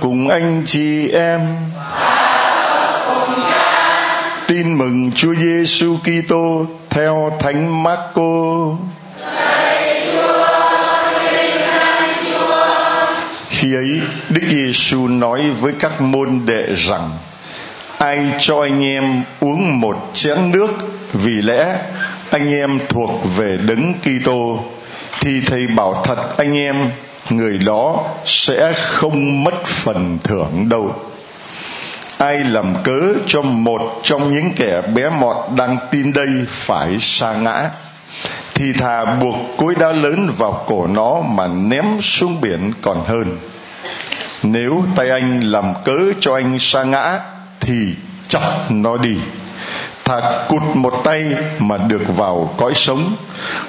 Cùng anh chị em. Tin mừng Chúa Giêsu Kitô theo Thánh Marco. Khi ấy, Đức Giêsu nói với các môn đệ rằng: Ai cho anh em uống một chén nước vì lẽ anh em thuộc về Đấng Kitô thì thầy bảo thật anh em người đó sẽ không mất phần thưởng đâu. Ai làm cớ cho một trong những kẻ bé mọt đang tin đây phải sa ngã, thì thà buộc cối đá lớn vào cổ nó mà ném xuống biển còn hơn. Nếu tay anh làm cớ cho anh sa ngã, thì chặt nó đi. Thà cụt một tay mà được vào cõi sống,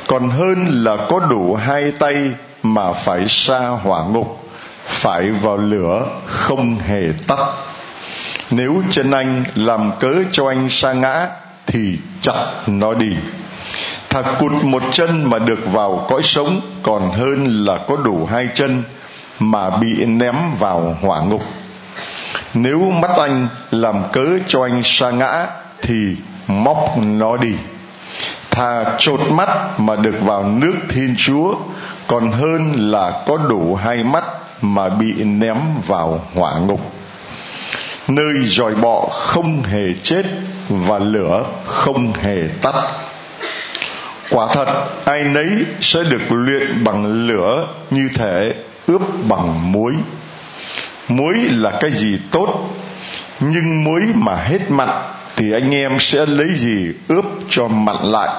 còn hơn là có đủ hai tay mà phải xa hỏa ngục, phải vào lửa không hề tắt. Nếu chân anh làm cớ cho anh sa ngã thì chặt nó đi. Thà cụt một chân mà được vào cõi sống còn hơn là có đủ hai chân mà bị ném vào hỏa ngục. Nếu mắt anh làm cớ cho anh sa ngã thì móc nó đi. Thà chột mắt mà được vào nước thiên chúa còn hơn là có đủ hai mắt mà bị ném vào hỏa ngục. Nơi dòi bọ không hề chết và lửa không hề tắt. Quả thật, ai nấy sẽ được luyện bằng lửa như thể ướp bằng muối. Muối là cái gì tốt, nhưng muối mà hết mặn thì anh em sẽ lấy gì ướp cho mặn lại?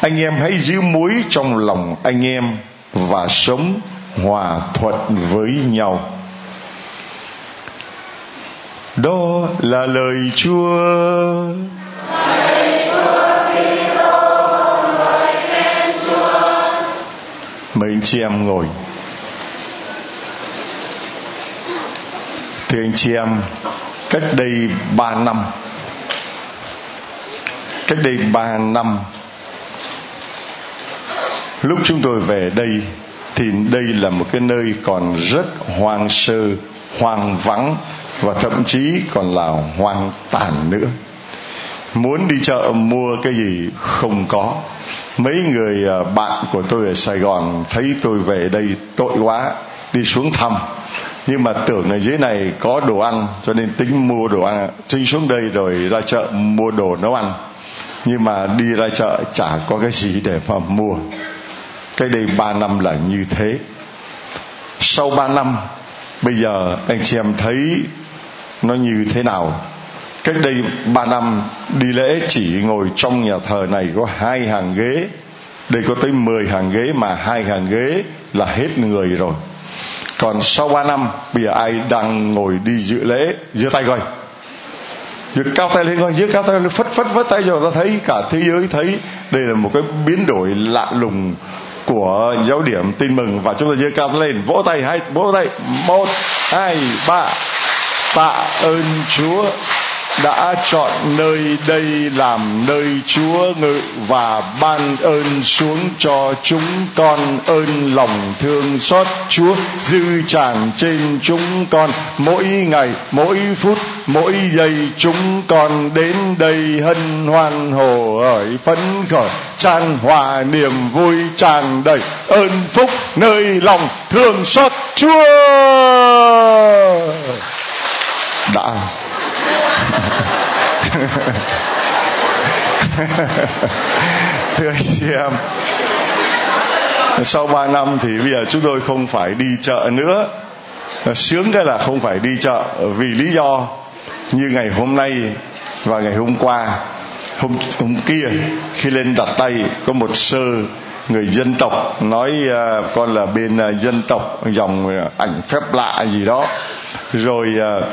Anh em hãy giữ muối trong lòng anh em và sống hòa thuận với nhau. Đó là lời chúa. Mời anh chị em ngồi. Thưa anh chị em, cách đây ba năm, cách đây ba năm lúc chúng tôi về đây thì đây là một cái nơi còn rất hoang sơ, hoang vắng và thậm chí còn là hoang tàn nữa. Muốn đi chợ mua cái gì không có. Mấy người à, bạn của tôi ở sài gòn thấy tôi về đây tội quá, đi xuống thăm. Nhưng mà tưởng ở dưới này có đồ ăn, cho nên tính mua đồ ăn. Tính xuống đây rồi ra chợ mua đồ nấu ăn. Nhưng mà đi ra chợ chả có cái gì để mà mua cái đây ba năm là như thế. Sau ba năm, bây giờ anh chị em thấy nó như thế nào? Cách đây ba năm, đi lễ chỉ ngồi trong nhà thờ này có hai hàng ghế. Đây có tới mười hàng ghế mà hai hàng ghế là hết người rồi. Còn sau ba năm, bây giờ ai đang ngồi đi dự lễ, giơ tay coi. Giơ cao tay lên coi, giơ cao tay lên, phất phất phất tay cho ta thấy cả thế giới thấy. Đây là một cái biến đổi lạ lùng của giáo điểm tin mừng và chúng ta giơ cao lên. Vỗ tay hai, vỗ tay. Một, hai, ba. Tạ ơn chúa đã chọn nơi đây làm nơi Chúa ngự và ban ơn xuống cho chúng con ơn lòng thương xót. Chúa dư tràn trên chúng con, mỗi ngày, mỗi phút, mỗi giây chúng con đến đây hân hoan hồ hởi phấn khởi, tràn hòa niềm vui, tràn đầy ơn phúc, nơi lòng thương xót Chúa. Đã thưa anh chị em sau 3 năm thì bây giờ chúng tôi không phải đi chợ nữa. Sướng cái là không phải đi chợ vì lý do như ngày hôm nay và ngày hôm qua. Hôm hôm kia khi lên đặt tay có một sơ người dân tộc nói uh, con là bên uh, dân tộc dòng uh, ảnh phép lạ gì đó. Rồi uh,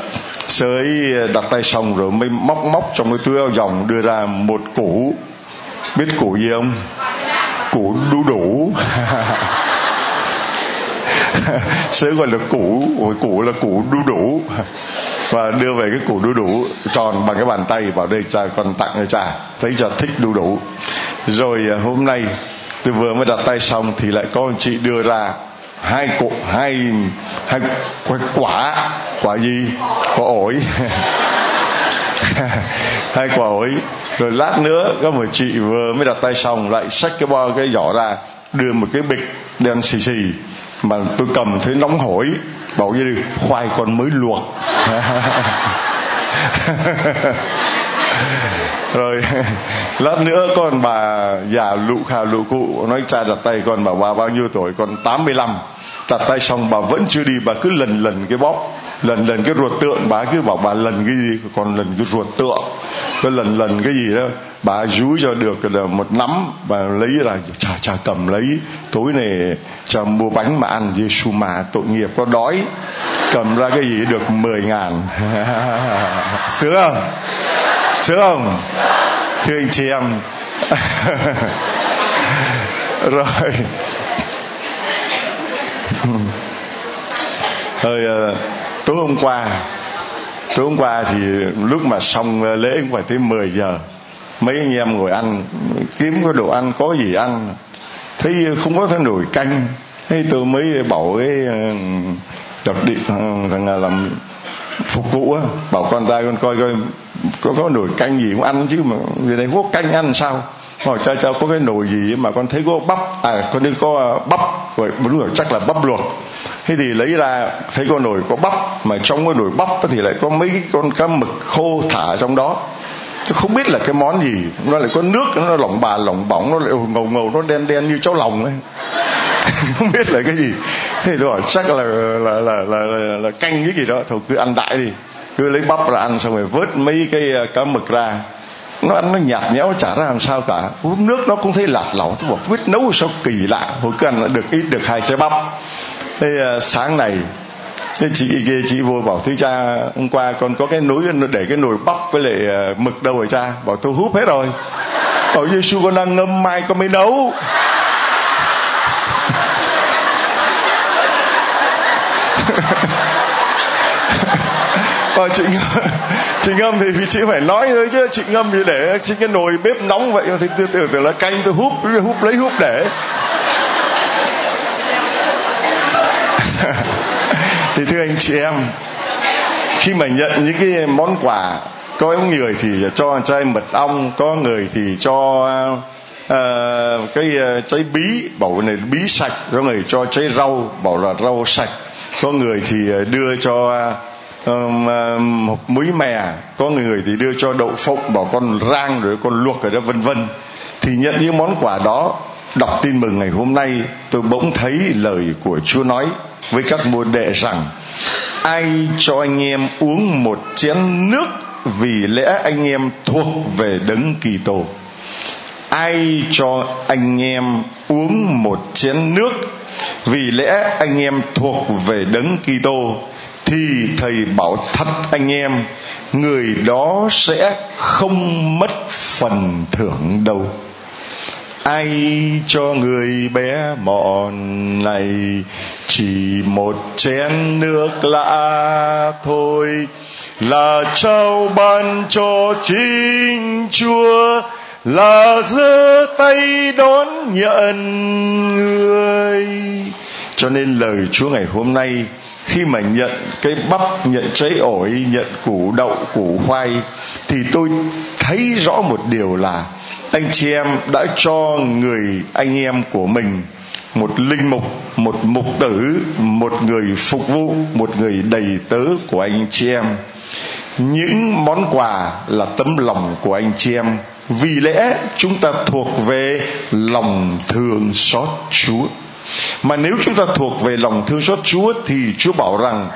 sơ ấy ờ, đặt tay xong rồi mới móc móc trong cái túi áo dòng đưa ra một củ. Biết củ gì không? Củ đu đủ. Sớ gọi là củ củ là củ đu đủ. Và đưa về cái củ đu đủ, tròn bằng cái bàn tay vào đây cha còn tặng cho cha. Thấy cha thích đu đủ. Rồi ờ, hôm nay tôi vừa mới đặt tay xong thì lại có anh chị đưa ra hai củ hai hai quả quả gì? Quả ổi. Hai quả ổi. Rồi lát nữa có một chị vừa mới đặt tay xong lại xách cái bao cái giỏ ra đưa một cái bịch đen xì xì mà tôi cầm thấy nóng hổi. Bảo như khoai con mới luộc. Rồi lát nữa con bà già lụ khà lụ cụ nói cha đặt tay con bảo bà bao nhiêu tuổi? Con 85 đặt tay xong bà vẫn chưa đi bà cứ lần lần cái bóp lần lần cái ruột tượng, bà cứ bảo bà lần cái gì, còn lần cái ruột tượng. Cái lần lần cái gì đó, bà rúi cho được là một nắm, bà lấy là cha cha cầm lấy. Tối này cha mua bánh mà ăn Giêsu mà, tội nghiệp, có đói. Cầm ra cái gì được 10 ngàn. Sướng không? Sướng không? Thưa anh chị em. Rồi. Rồi tối hôm qua, tối hôm qua thì lúc mà xong ờ, lễ cũng phải tới 10 giờ. Mấy anh em ngồi ăn, kiếm cái đồ ăn, có gì ăn. Thấy không có cái nồi canh. Thế tôi mới bảo cái ờ, đợt điện thằng ờ, là làm phục vụ á. Bảo con trai con coi coi, có có nồi canh gì cũng ăn chứ mà về đây có canh ăn sao? Hỏi cha cha, có cái nồi gì mà con thấy có bắp à con đi có bắp. Rồi, đúng rồi, chắc là bắp luộc thế thì lấy ra thấy con nồi có bắp mà trong cái nồi bắp thì lại có mấy con cá mực khô thả trong đó. Tôi không biết là cái món gì. Nó lại có nước nó lỏng bà lỏng bỏng nó lại ngầu ngầu nó đen đen như cháo lòng ấy. Không biết là cái gì. Thế tôi hỏi chắc là là là là, là, là canh cái gì đó. Thôi cứ ăn đại đi. Cứ lấy bắp ra ăn xong rồi vớt mấy cái ờ, cá mực ra. Nó ăn nó nhạt nhẽo chả ra làm sao cả. Uống nước nó cũng thấy lạt lỏng tôi bảo biết nấu sao kỳ lạ. Hồi cứ ăn được ít được hai trái bắp thế uh, sáng này thế chị kia chị vô bảo thứ cha hôm qua con có cái nồi để cái nồi bắp với lại uh, mực đâu rồi cha? Bảo tôi húp hết rồi. Bảo Giêsu con đang ngâm mai con mới nấu. Và chị chị ngâm thì chị phải nói thôi chứ chị ngâm thì để chị cái nồi bếp nóng vậy. Thì tôi tưởng tưởng là canh tôi húp húp lấy húp để. Thì thưa anh chị em khi mà nhận những cái món quà có người thì cho chai mật ong có người thì cho uh, cái uh, trái bí bảo này bí sạch có người cho trái rau bảo là rau sạch. Có người thì ờ, đưa cho um, một muối mè có người thì đưa cho đậu phộng bảo con rang rồi con luộc rồi đó vân vân. Thì nhận những món quà đó đọc tin mừng ngày hôm nay, tôi bỗng thấy lời của Chúa nói với các môn đệ rằng, ai cho anh em uống một chén nước vì lẽ anh em thuộc về đấng kỳ tổ ai cho anh em uống một chén nước vì lẽ anh em thuộc về đấng Kitô? Thì thầy bảo thật anh em, người đó sẽ không mất phần thưởng đâu ai cho người bé mọn này chỉ một chén nước lạ thôi? Là trao ban cho chính chúa, là giơ tay đón nhận người. Cho nên lời chúa ngày hôm nay, khi mà nhận cái bắp, nhận trái ổi, nhận củ đậu, củ khoai, thì tôi thấy rõ một điều là anh chị em đã cho người anh em của mình một linh mục, một mục tử, một người phục vụ, một người đầy tớ của anh chị em. Những món quà là tấm lòng của anh chị em. Vì lẽ chúng ta thuộc về lòng thương xót chúa. Mà nếu chúng ta thuộc về lòng thương xót chúa thì chúa bảo rằng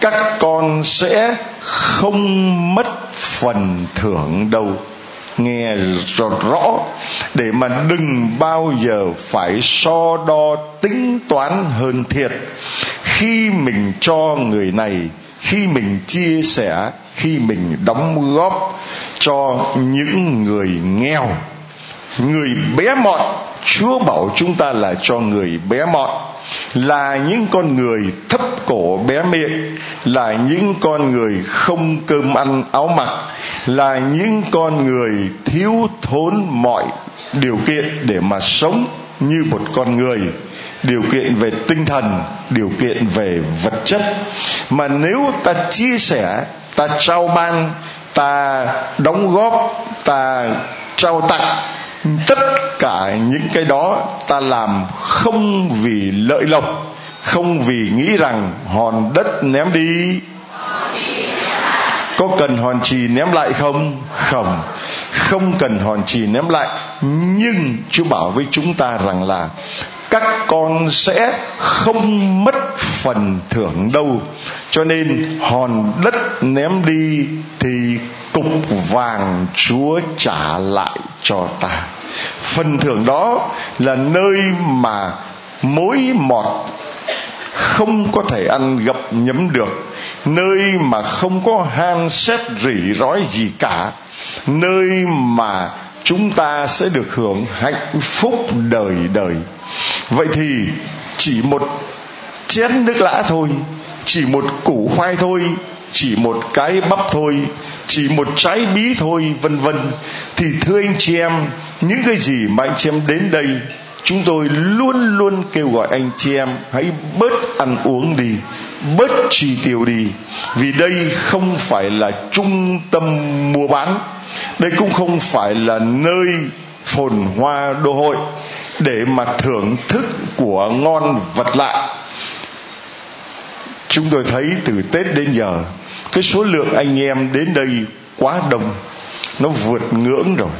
các con sẽ không mất phần thưởng đâu nghe rõ rõ để mà đừng bao giờ phải so đo tính toán hơn thiệt. Khi mình cho người này, khi mình chia sẻ, khi mình đóng góp cho những người nghèo. Người bé mọn, chúa bảo chúng ta là cho người bé mọn. Là những con người thấp cổ bé miệng, là những con người không cơm ăn áo mặc là những con người thiếu thốn mọi điều kiện để mà sống như một con người. Điều kiện về tinh thần, điều kiện về vật chất. Mà nếu ta chia sẻ, ta trao ban ta đóng góp, ta trao tặng, tất cả những cái đó ta làm không vì lợi lộc, không vì nghĩ rằng hòn đất ném đi có cần hòn trì ném lại không? Không. Không cần hòn trì ném lại. Nhưng chúa bảo với chúng ta rằng là các con sẽ không mất phần thưởng đâu. Cho nên hòn đất ném đi thì cục vàng chúa trả lại cho ta. Phần thưởng đó là nơi mà mối mọt không có thể ăn gập nhấm được nơi mà không có han xét rỉ rói gì cả, nơi mà chúng ta sẽ được hưởng hạnh phúc đời đời. Vậy thì chỉ một chén nước lã thôi, chỉ một củ khoai thôi, chỉ một cái bắp thôi, chỉ một trái bí thôi, vân vân. Thì thưa anh chị em, những cái gì mà anh chị em đến đây, chúng tôi luôn luôn kêu gọi anh chị em hãy bớt ăn uống đi bớt chi tiêu đi, vì đây không phải là trung tâm mua bán, đây cũng không phải là nơi phồn hoa đô hội để mà thưởng thức của ngon vật lạ. Chúng tôi thấy từ tết đến giờ, cái số lượng anh em đến đây quá đông, nó vượt ngưỡng rồi,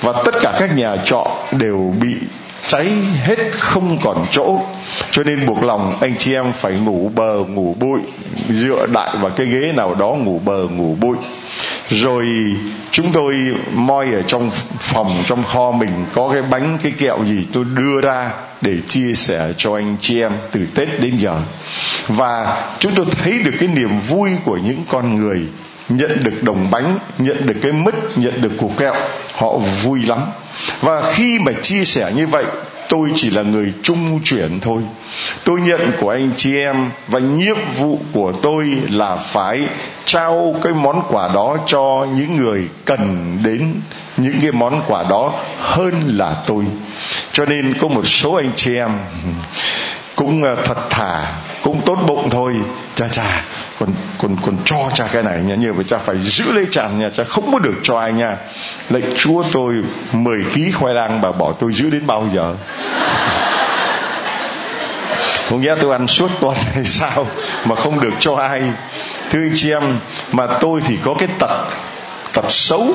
và tất cả các nhà trọ đều bị cháy hết không còn chỗ. Cho nên buộc lòng anh chị em phải ngủ bờ, ngủ bụi, dựa đại vào cái ghế nào đó ngủ bờ, ngủ bụi. Rồi chúng tôi moi ở trong phòng, trong kho mình có cái bánh, cái kẹo gì tôi đưa ra để chia sẻ cho anh chị em từ tết đến giờ. Và chúng tôi thấy được cái niềm vui của những con người nhận được đồng bánh, nhận được cái mứt, nhận được củ kẹo. Họ vui lắm và khi mà chia sẻ như vậy, tôi chỉ là người trung chuyển thôi. Tôi nhận của anh chị em và nhiệm vụ của tôi là phải trao cái món quà đó cho những người cần đến những cái món quà đó hơn là tôi. Cho nên có một số anh chị em cũng ờ, thật thà, cũng tốt bụng thôi. Cha cha còn còn còn cho cha cái này nha. Như vậy cha phải giữ lấy chàng nha. Cha không có được cho ai nha. Lệnh chúa, tôi 10 ký khoai lang bà bỏ tôi giữ đến bao giờ? Không nghĩa tôi ăn suốt tuần hay sao mà không được cho ai? Thưa anh chị em, mà tôi thì có cái tật tật xấu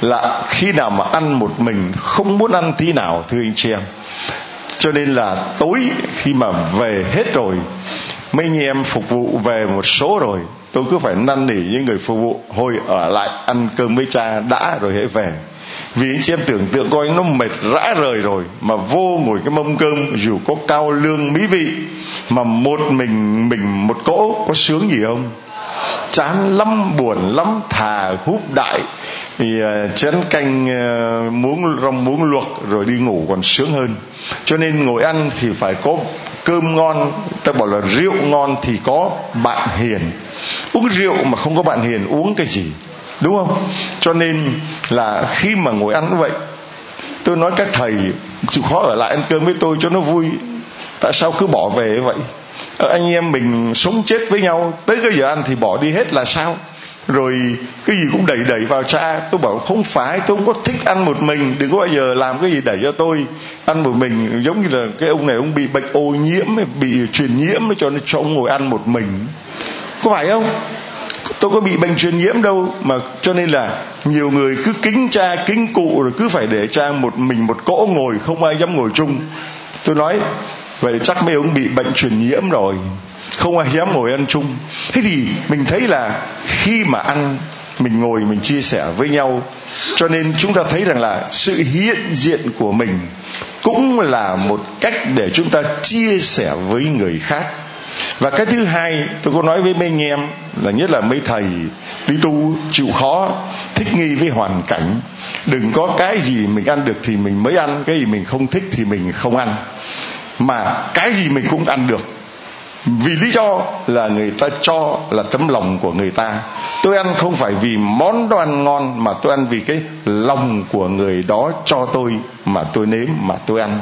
là khi nào mà ăn một mình không muốn ăn tí nào, thưa anh chị em cho nên là tối khi mà về hết rồi, mấy anh em phục vụ về một số rồi, tôi cứ phải năn nỉ những người phục vụ hồi ở lại ăn cơm với cha đã rồi hãy về. Vì anh chị em tưởng tượng coi, nó mệt rã rời rồi mà vô ngồi cái mâm cơm, dù có cao lương mỹ vị, mà một mình mình một cỗ có sướng gì không? Chán lắm, buồn lắm, thà húp đại thì ờ, chén canh muốn muống, rong muống luộc rồi đi ngủ còn sướng hơn. Cho nên ngồi ăn thì phải có cơm ngon. Ta bảo là rượu ngon thì có bạn hiền. Uống rượu mà không có bạn hiền uống cái gì, đúng không? Cho nên là khi mà ngồi ăn như vậy, tôi nói các thầy, chịu khó ở lại ăn cơm với tôi cho nó vui. Tại sao cứ bỏ về vậy? Ờ, anh em mình sống chết với nhau, tới cái giờ ăn thì bỏ đi hết là sao? Rồi cái gì cũng đẩy đẩy vào cha. Tôi bảo không phải, tôi không có thích ăn một mình. Đừng có bao giờ làm cái gì đẩy cho tôi. Ăn một mình giống như là cái ông này, ông bị bệnh ô nhiễm bị truyền nhiễm cho nên cho ông ngồi ăn một mình. Có phải không? Tôi có bị bệnh truyền nhiễm đâu, mà cho nên là nhiều người cứ kính cha, kính cụ, rồi cứ phải để cha một mình một cỗ ngồi, không ai dám ngồi chung. Tôi nói, vậy chắc mấy ông bị bệnh truyền nhiễm rồi không ai dám ngồi ăn chung. Thế thì mình thấy là khi mà ăn, mình ngồi, mình chia sẻ với nhau. Cho nên chúng ta thấy rằng là sự hiện diện của mình cũng là một cách để chúng ta chia sẻ với người khác. Và cái thứ hai, tôi có nói với mấy anh em, là nhất là mấy thầy đi tu, chịu khó, thích nghi với hoàn cảnh. Đừng có cái gì mình ăn được thì mình mới ăn, cái gì mình không thích thì mình không ăn. Mà cái gì mình cũng ăn được vì lý do là người ta cho là tấm lòng của người ta. Tôi ăn không phải vì món đồ ăn ngon mà tôi ăn vì cái lòng của người đó cho tôi mà tôi nếm, mà tôi ăn.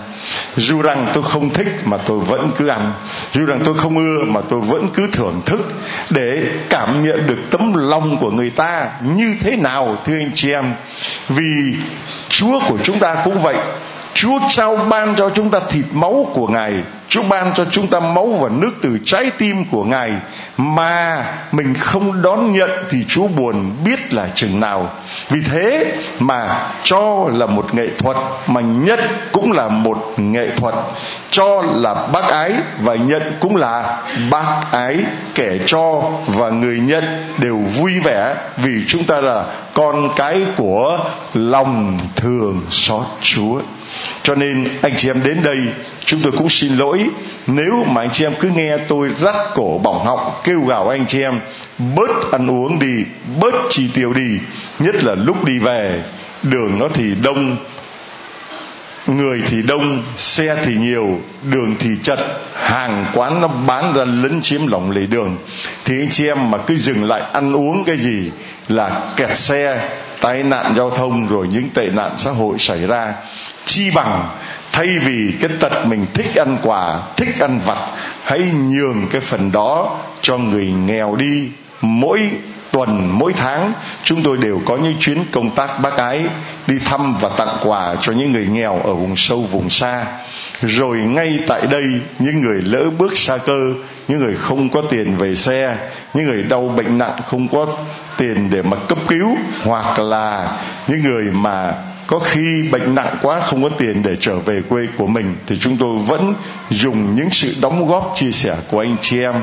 Dù rằng tôi không thích mà tôi vẫn cứ ăn. Dù rằng tôi không ưa mà tôi vẫn cứ thưởng thức. Để cảm nhận được tấm lòng của người ta như thế nào, thưa anh chị em. Vì chúa của chúng ta cũng vậy. Chúa trao ban cho chúng ta thịt máu của Ngài. Chúa ban cho chúng ta máu và nước từ trái tim của Ngài. Mà mình không đón nhận thì Chúa buồn biết là chừng nào. Vì thế mà cho là một nghệ thuật Mà nhận cũng là một nghệ thuật. Cho là bác ái và nhận cũng là bác ái Kẻ cho và người nhận đều vui vẻ Vì chúng ta là con cái của lòng thường xót Chúa cho nên anh chị em đến đây, chúng tôi cũng xin lỗi. Nếu mà anh chị em cứ nghe tôi rắt cổ bỏng họng kêu gào anh chị em, bớt ăn uống đi, bớt chi tiêu đi, nhất là lúc đi về, đường nó thì đông, người thì đông, xe thì nhiều, đường thì chật, hàng quán nó bán ra lấn chiếm lòng lề đường. Thì anh chị em mà cứ dừng lại ăn uống cái gì là kẹt xe, tai nạn giao thông rồi những tệ nạn xã hội xảy ra chi bằng. Thay vì cái tật mình thích ăn quà, thích ăn vặt, hãy nhường cái phần đó cho người nghèo đi. Mỗi tuần, mỗi tháng, chúng tôi đều có những chuyến công tác bác ái, đi thăm và tặng quà cho những người nghèo ở vùng sâu, vùng xa. Rồi ngay tại đây, những người lỡ bước xa cơ, những người không có tiền về xe, những người đau bệnh nặng không có tiền để mà cấp cứu, hoặc là những người mà có khi bệnh nặng quá, không có tiền để trở về quê của mình, thì chúng tôi vẫn dùng những sự đóng góp chia sẻ của anh chị em.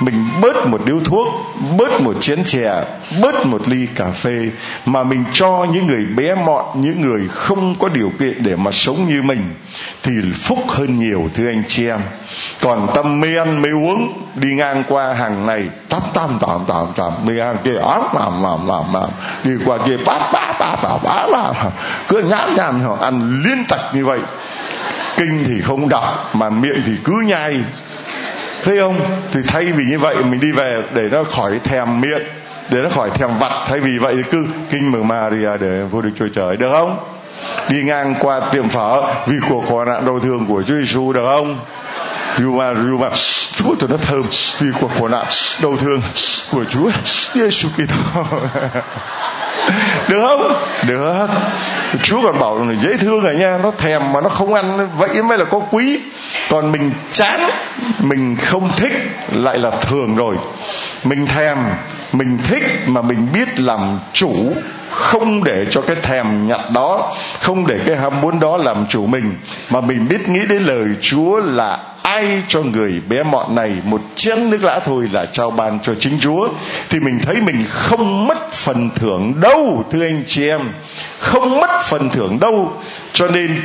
Mình bớt một điếu thuốc, bớt một chén chè, bớt một ly cà phê mà mình cho những người bé mọn, những người không có điều kiện để mà sống như mình thì phúc hơn nhiều, thưa anh chị em. Còn tâm mê ăn mê uống, đi ngang qua hàng này tắm tắm tắm tắm tắm mê ăn kia, ám làm làm làm làm đi qua kia bát bát bát bát bát làm cứ nhám nhám họ ăn liên tạch như vậy kinh thì không đọc, mà miệng thì cứ nhai. Thấy không? Thì thay vì như vậy mình đi về để nó khỏi thèm miệng, để nó khỏi thèm vặt. Thay vì vậy thì cứ kinh mừng Maria để vô được trời trời, được không? Đi ngang qua tiệm phở vì cuộc khổ nạn đau thương của Chúa Giêsu được không? Dù mà mà Chúa, tôi nó thơm. Vì cuộc khổ nạn đau thương của Chúa. Giêsu Kitô được không? Được. Chúa còn bảo là dễ thương rồi nha. Nó thèm mà nó không ăn. Vậy mới là có quý. Còn mình chán, mình không thích, lại là thường rồi. Mình thèm, mình thích mà mình biết làm chủ không để cho cái thèm nhặt đó, không để cái ham muốn đó làm chủ mình, mà mình biết nghĩ đến lời chúa là ai cho người bé mọn này một chén nước lã thôi là trao ban cho chính chúa. Thì mình thấy mình không mất phần thưởng đâu, thưa anh chị em. Không mất phần thưởng đâu. Cho nên,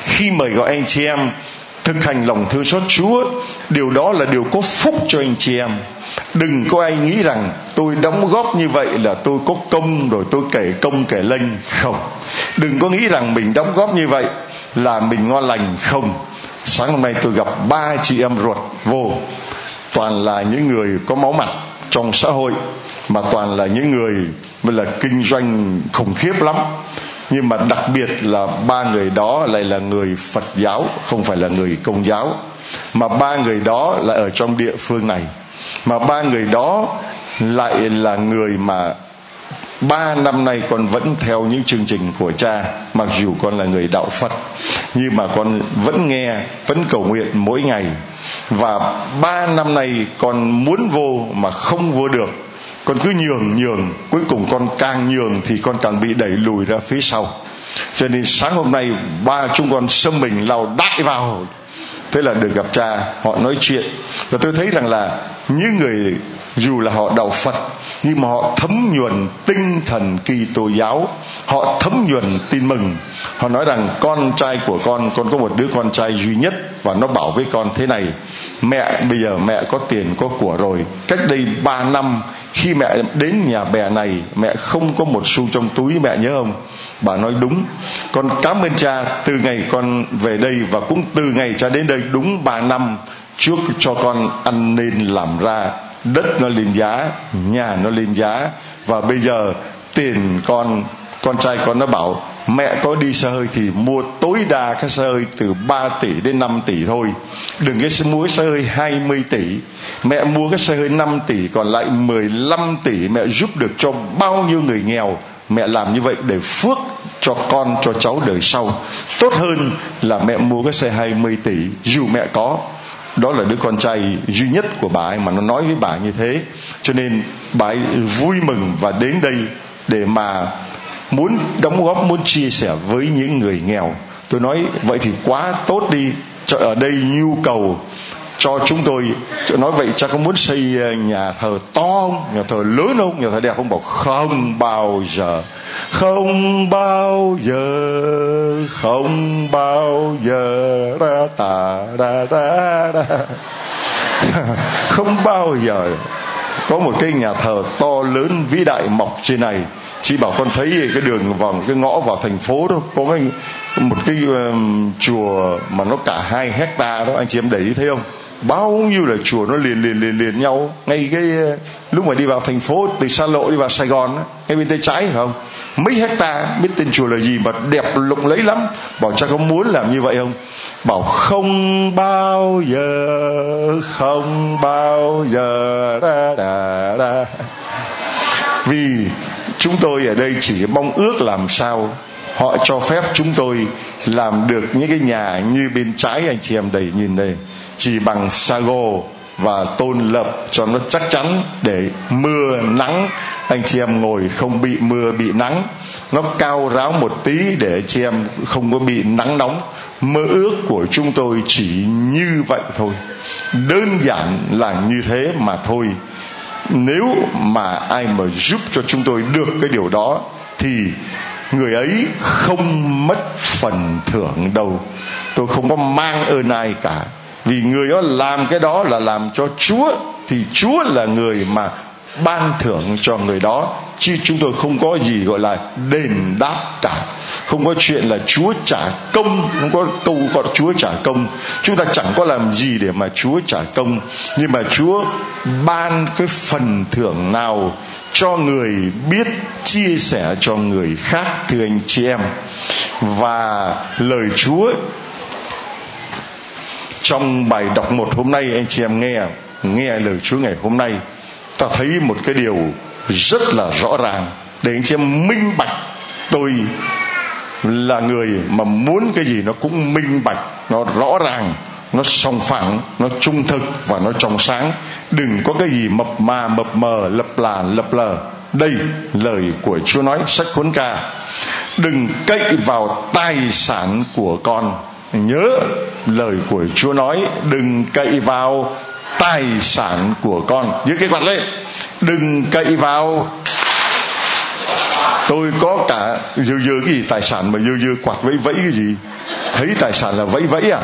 khi mời gọi anh chị em thực hành lòng thương xót Chúa, điều đó là điều có phúc cho anh chị em đừng có ai nghĩ rằng tôi đóng góp như vậy là tôi có công rồi tôi kể công kể lênh không. Đừng có nghĩ rằng mình đóng góp như vậy là mình ngon lành không. Sáng hôm nay tôi gặp ba chị em ruột vô. Toàn là những người có máu mặt trong xã hội, mà toàn là những người mới là kinh doanh khủng khiếp lắm. Nhưng mà đặc biệt là ba người đó lại là người Phật giáo, không phải là người công giáo. Mà ba người đó là ở trong địa phương này mà ba người đó lại là người mà ba năm nay con vẫn theo những chương trình của cha, mặc dù con là người đạo phật, nhưng mà con vẫn nghe, vẫn cầu nguyện mỗi ngày. Và ba năm nay con muốn vô mà không vô được. Con cứ nhường nhường, cuối cùng con càng nhường thì con càng bị đẩy lùi ra phía sau. Cho nên sáng hôm nay ba chúng con xâm mình lao đại vào. Thế là được gặp cha, họ nói chuyện. Và tôi thấy rằng là những người, dù là họ đạo Phật, nhưng mà họ thấm nhuần tinh thần kỳ tô giáo, họ thấm nhuần tin mừng. Họ nói rằng, con trai của con con có một đứa con trai duy nhất và nó bảo với con thế này, mẹ, bây giờ mẹ có tiền, có của rồi. Cách đây ba năm, khi mẹ đến nhà bè này, mẹ không có một xu trong túi, mẹ nhớ không? Bà nói, đúng. Con cảm ơn cha, từ ngày con về đây và cũng từ ngày cha đến đây đúng ba năm Chúa cho con ăn nên làm ra, đất nó lên giá, nhà nó lên giá. Và bây giờ tiền con con trai con nó bảo, mẹ có đi xe hơi thì mua tối đa cái xe hơi từ 3 tỷ đến 5 tỷ thôi. Đừng cái mua cái xe hơi 20 tỷ. Mẹ mua cái xe hơi 5 tỷ còn lại 15 tỷ. Mẹ giúp được cho bao nhiêu người nghèo. Mẹ làm như vậy để phước cho con, cho cháu đời sau. Tốt hơn là mẹ mua cái xe 20 tỷ, dù mẹ có đó là đứa con trai duy nhất của bà ấy mà nó nói với bà như thế. Cho nên bà ấy vui mừng và đến đây để mà muốn đóng góp, muốn chia sẻ với những người nghèo. Tôi nói, vậy thì quá tốt đi. Cho ở đây nhu cầu cho chúng tôi nói vậy, cha có muốn xây ờ, nhà thờ to không nhà thờ lớn không, nhà thờ đẹp không? Bảo không bao giờ, không bao giờ, không bao giờ, ra ta ra ra ra. Không bao giờ có một cái nhà thờ to lớn vĩ đại mọc trên này chị bảo con thấy cái đường vào cái ngõ vào thành phố đó có cái một cái um, chùa mà nó cả hai hecta đó anh chị em để ý thấy không? Bao nhiêu là chùa nó liền liền liền liền nhau. Ngay cái uh, lúc mà đi vào thành phố từ xa lộ đi vào sài gòn ngay bên tay trái phải không? Mấy hecta biết tên chùa là gì mà đẹp lộng lẫy lắm. Bảo cha có muốn làm như vậy không? Bảo không bao giờ không bao giờ ra ra ra. Vì chúng tôi ở đây chỉ mong ước làm sao họ cho phép chúng tôi làm được những cái nhà như bên trái anh chị em đầy nhìn đây. Chỉ bằng sago và tôn lập cho nó chắc chắn để mưa nắng, anh chị em ngồi không bị mưa bị nắng, nó cao ráo một tí để chị em không có bị nắng nóng. Mơ ước của chúng tôi chỉ như vậy thôi. Đơn giản là như thế mà thôi nếu mà ai mà giúp cho chúng tôi được cái điều đó, thì người ấy không mất phần thưởng đâu. Tôi không có mang ơn ai cả. Vì người đó làm cái đó là làm cho chúa, thì chúa là người mà ban thưởng cho người đó. Chứ chúng tôi không có gì gọi là đền đáp cả không có chuyện là chúa trả công, không có câu gọi chúa trả công. Chúng ta chẳng có làm gì để mà chúa trả công. Nhưng mà chúa ban cái phần thưởng nào cho người biết, chia sẻ cho người khác, thưa anh chị em. Và lời chúa trong bài đọc một hôm nay, anh chị em nghe nghe lời Chúa ngày hôm nay, ta thấy một cái điều rất là rõ ràng. Để anh chị em minh bạch, tôi là người mà muốn cái gì nó cũng minh bạch, nó rõ ràng, nó song phẳng, nó trung thực và nó trong sáng. Đừng có cái gì mập mà, mập mờ, lập là, lập lờ. Đây lời của chúa nói, sách cuốn ca. Đừng cậy vào tài sản của con. Nhớ lời của chúa nói, đừng cậy vào tài sản của con. Giữ cái quạt lên. Đừng cậy vào tôi có cả dư dư cái gì, tài sản mà dư dư quạt vẫy vẫy cái gì. Thấy tài sản là vẫy vẫy à?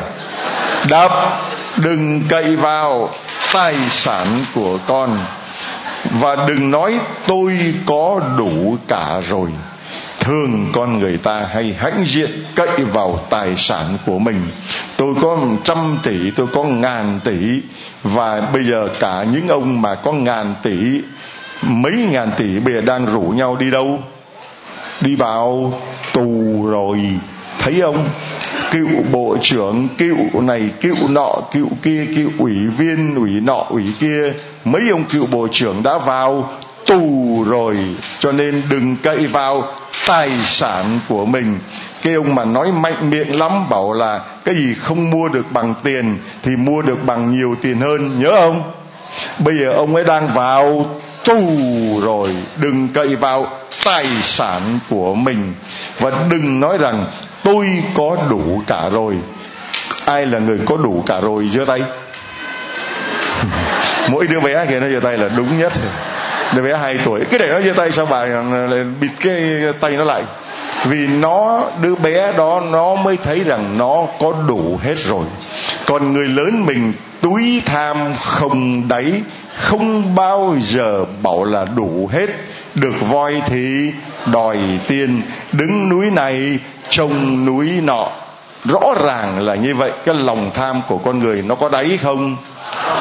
Đập, đừng cậy vào tài sản của con. Và đừng nói tôi có đủ cả rồi. Thường con người ta hay hãnh diện cậy vào tài sản của mình. Tôi có trăm tỷ, tôi có ngàn tỷ. Và bây giờ cả những ông mà có ngàn tỷ, mấy ngàn tỷ bây giờ đang rủ nhau đi đâu? Đi vào tù rồi. Thấy ông cựu bộ trưởng, cựu này, cựu nọ, cựu kia, cựu ủy viên, ủy nọ, ủy kia. Mấy ông cựu bộ trưởng đã vào tù rồi, cho nên đừng cậy vào tài sản của mình. Cái ông mà nói mạnh miệng lắm, bảo là cái gì không mua được bằng tiền thì mua được bằng nhiều tiền hơn, nhớ không? Bây giờ ông ấy đang vào tù rồi, đừng cậy vào tài sản của mình. Và đừng nói rằng tôi có đủ cả rồi. Ai là người có đủ cả rồi giơ tay. Mỗi đứa bé kia nó giơ tay là đúng nhất. Đứa bé hai tuổi. Cái để nó giơ tay sao bà ờ, bịt cái tay nó lại. Vì nó, đứa bé đó, nó mới thấy rằng nó có đủ hết rồi. Còn người lớn mình, túi tham không đáy, không bao giờ bảo là đủ hết được voi thì đòi tiền đứng núi này trông núi nọ. Rõ ràng là như vậy, cái lòng tham của con người nó có đáy không?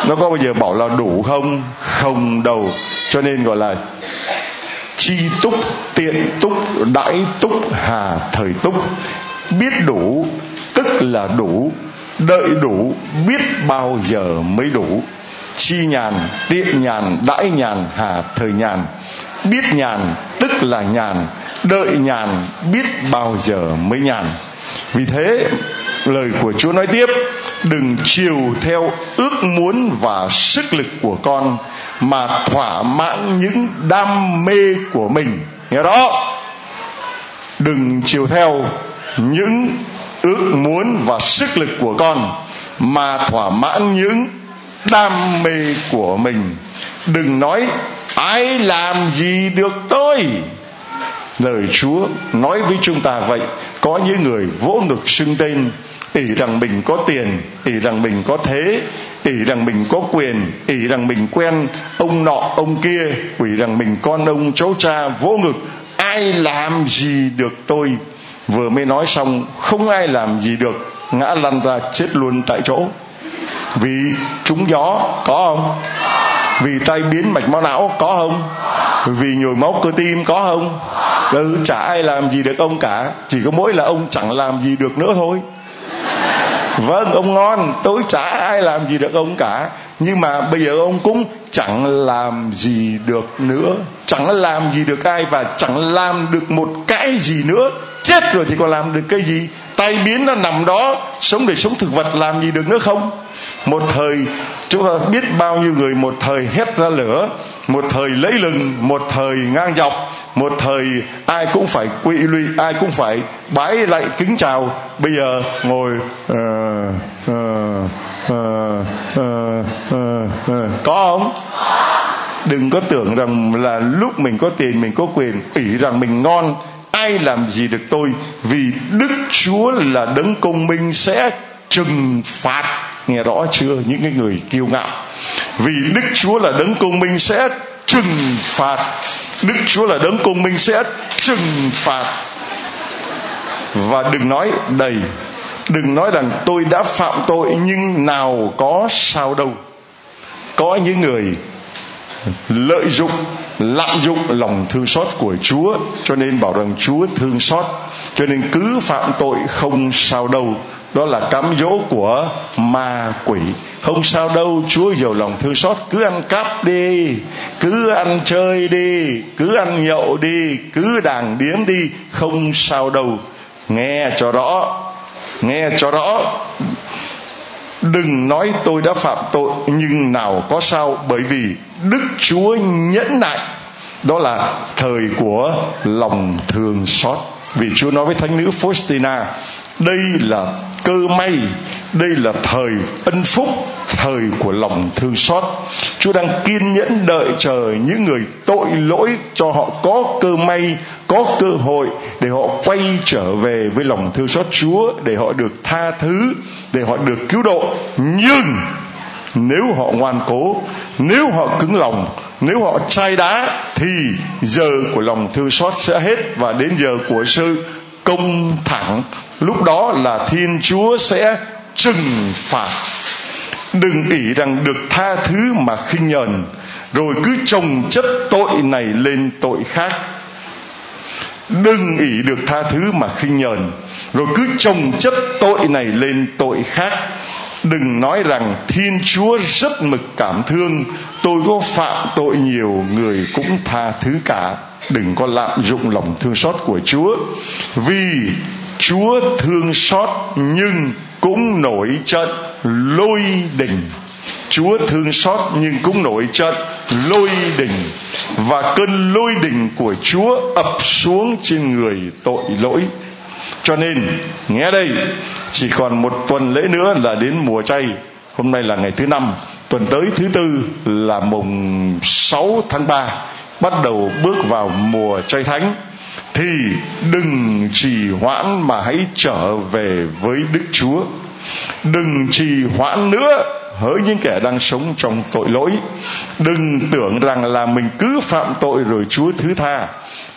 Nó có bao giờ bảo là đủ không? Không đâu. Cho nên gọi là chi túc, tiện túc, đãi túc, hà thời túc. Biết đủ, tức là đủ. Đợi đủ, biết bao giờ mới đủ. Chi nhàn, tiện nhàn, đãi nhàn, hà thời nhàn biết nhàn, tức là nhàn, đợi nhàn biết bao giờ mới nhàn. Vì thế, lời của chúa nói tiếp, đừng chiều theo ước muốn và sức lực của con, mà thỏa mãn những đam mê của mình. Nghe đó đừng chiều theo những ước muốn và sức lực của con, mà thỏa mãn những đam mê của mình đừng nói, ai làm gì được tôi? Lời chúa nói với chúng ta vậy, có những người vỗ ngực xưng tên, ỷ rằng mình có tiền, ỷ rằng mình có thế, ỷ rằng mình có quyền, ỷ rằng mình quen ông nọ, ông kia ỷ rằng mình con ông, cháu cha vỗ ngực, ai làm gì được tôi? Vừa mới nói xong, không ai làm gì được, ngã lăn ra chết luôn tại chỗ. Vì trúng gió, có không? Vì tai biến mạch máu não có không? Vì nhồi máu cơ tim có không? Ừ, chả ai làm gì được ông cả. Chỉ có mỗi là ông chẳng làm gì được nữa thôi. Vâng ông ngon. Tôi chả ai làm gì được ông cả. Nhưng mà bây giờ ông cũng chẳng làm gì được nữa. Chẳng làm gì được ai và chẳng làm được một cái gì nữa. Chết rồi thì còn làm được cái gì? Tay biến nó nằm đó. Sống để sống thực vật làm gì được nữa không? Một thời chúng ta biết bao nhiêu người một thời hét ra lửa một thời lấy lừng một thời ngang dọc một thời ai cũng phải quỵ lụy ai cũng phải bái lại kính chào. Bây giờ ngồi uh, uh, uh, uh, uh, uh. có không? Đừng có tưởng rằng là lúc mình có tiền mình có quyền ỷ rằng mình ngon. Ai làm gì được tôi? Vì đức chúa là đấng công minh sẽ trừng phạt nghe rõ chưa? Những cái người kiêu ngạo. Vì đức chúa là đấng công minh sẽ trừng phạt. Đức chúa là đấng công minh sẽ trừng phạt. Và đừng nói đầy. Đừng nói rằng tôi đã phạm tội nhưng nào có sao đâu. Có những người lợi dụng, lạm dụng lòng thương xót của Chúa, cho nên bảo rằng Chúa thương xót. Cho nên cứ phạm tội không sao đâu đó là cám dỗ của ma quỷ. Không sao đâu, chúa giàu lòng thương xót. Cứ ăn cắp đi, cứ ăn chơi đi, cứ ăn nhậu đi, cứ đàng điếm đi. Không sao đâu. Nghe cho rõ, nghe cho rõ. Đừng nói tôi đã phạm tội, nhưng nào có sao? Bởi vì đức chúa nhẫn nại. Đó là thời của lòng thương xót. Vì chúa nói với thánh nữ faustina đây là cơ may, đây là thời ân phúc, thời của lòng thương xót. Chúa đang kiên nhẫn đợi chờ những người tội lỗi cho họ có cơ may, có cơ hội để họ quay trở về với lòng thương xót chúa, để họ được tha thứ, để họ được cứu độ. Nhưng nếu họ ngoan cố, nếu họ cứng lòng, nếu họ chai đá, thì giờ của lòng thương xót sẽ hết. Và đến giờ của sự công thẳng. Lúc đó là thiên chúa sẽ trừng phạt. Đừng ỷ rằng được tha thứ mà khinh nhờn, rồi cứ trồng chất tội này lên tội khác. Đừng ỷ được tha thứ mà khinh nhờn, rồi cứ trồng chất tội này lên tội khác. Đừng nói rằng thiên chúa rất mực cảm thương, tôi có phạm tội nhiều, người cũng tha thứ cả đừng có lạm dụng lòng thương xót của chúa. Vì chúa thương xót nhưng cũng nổi trận lôi đình. Chúa thương xót nhưng cũng nổi trận lôi đình. Và cơn lôi đình của chúa ập xuống trên người tội lỗi. Cho nên, nghe đây, chỉ còn một tuần lễ nữa là đến mùa chay. Hôm nay là ngày thứ năm. Tuần tới thứ tư là mùng 6 tháng 3 bắt đầu bước vào mùa chay thánh, thì đừng trì hoãn mà hãy trở về với Đức Chúa. Đừng trì hoãn nữa hỡi những kẻ đang sống trong tội lỗi. Đừng tưởng rằng là mình cứ phạm tội rồi Chúa thứ tha.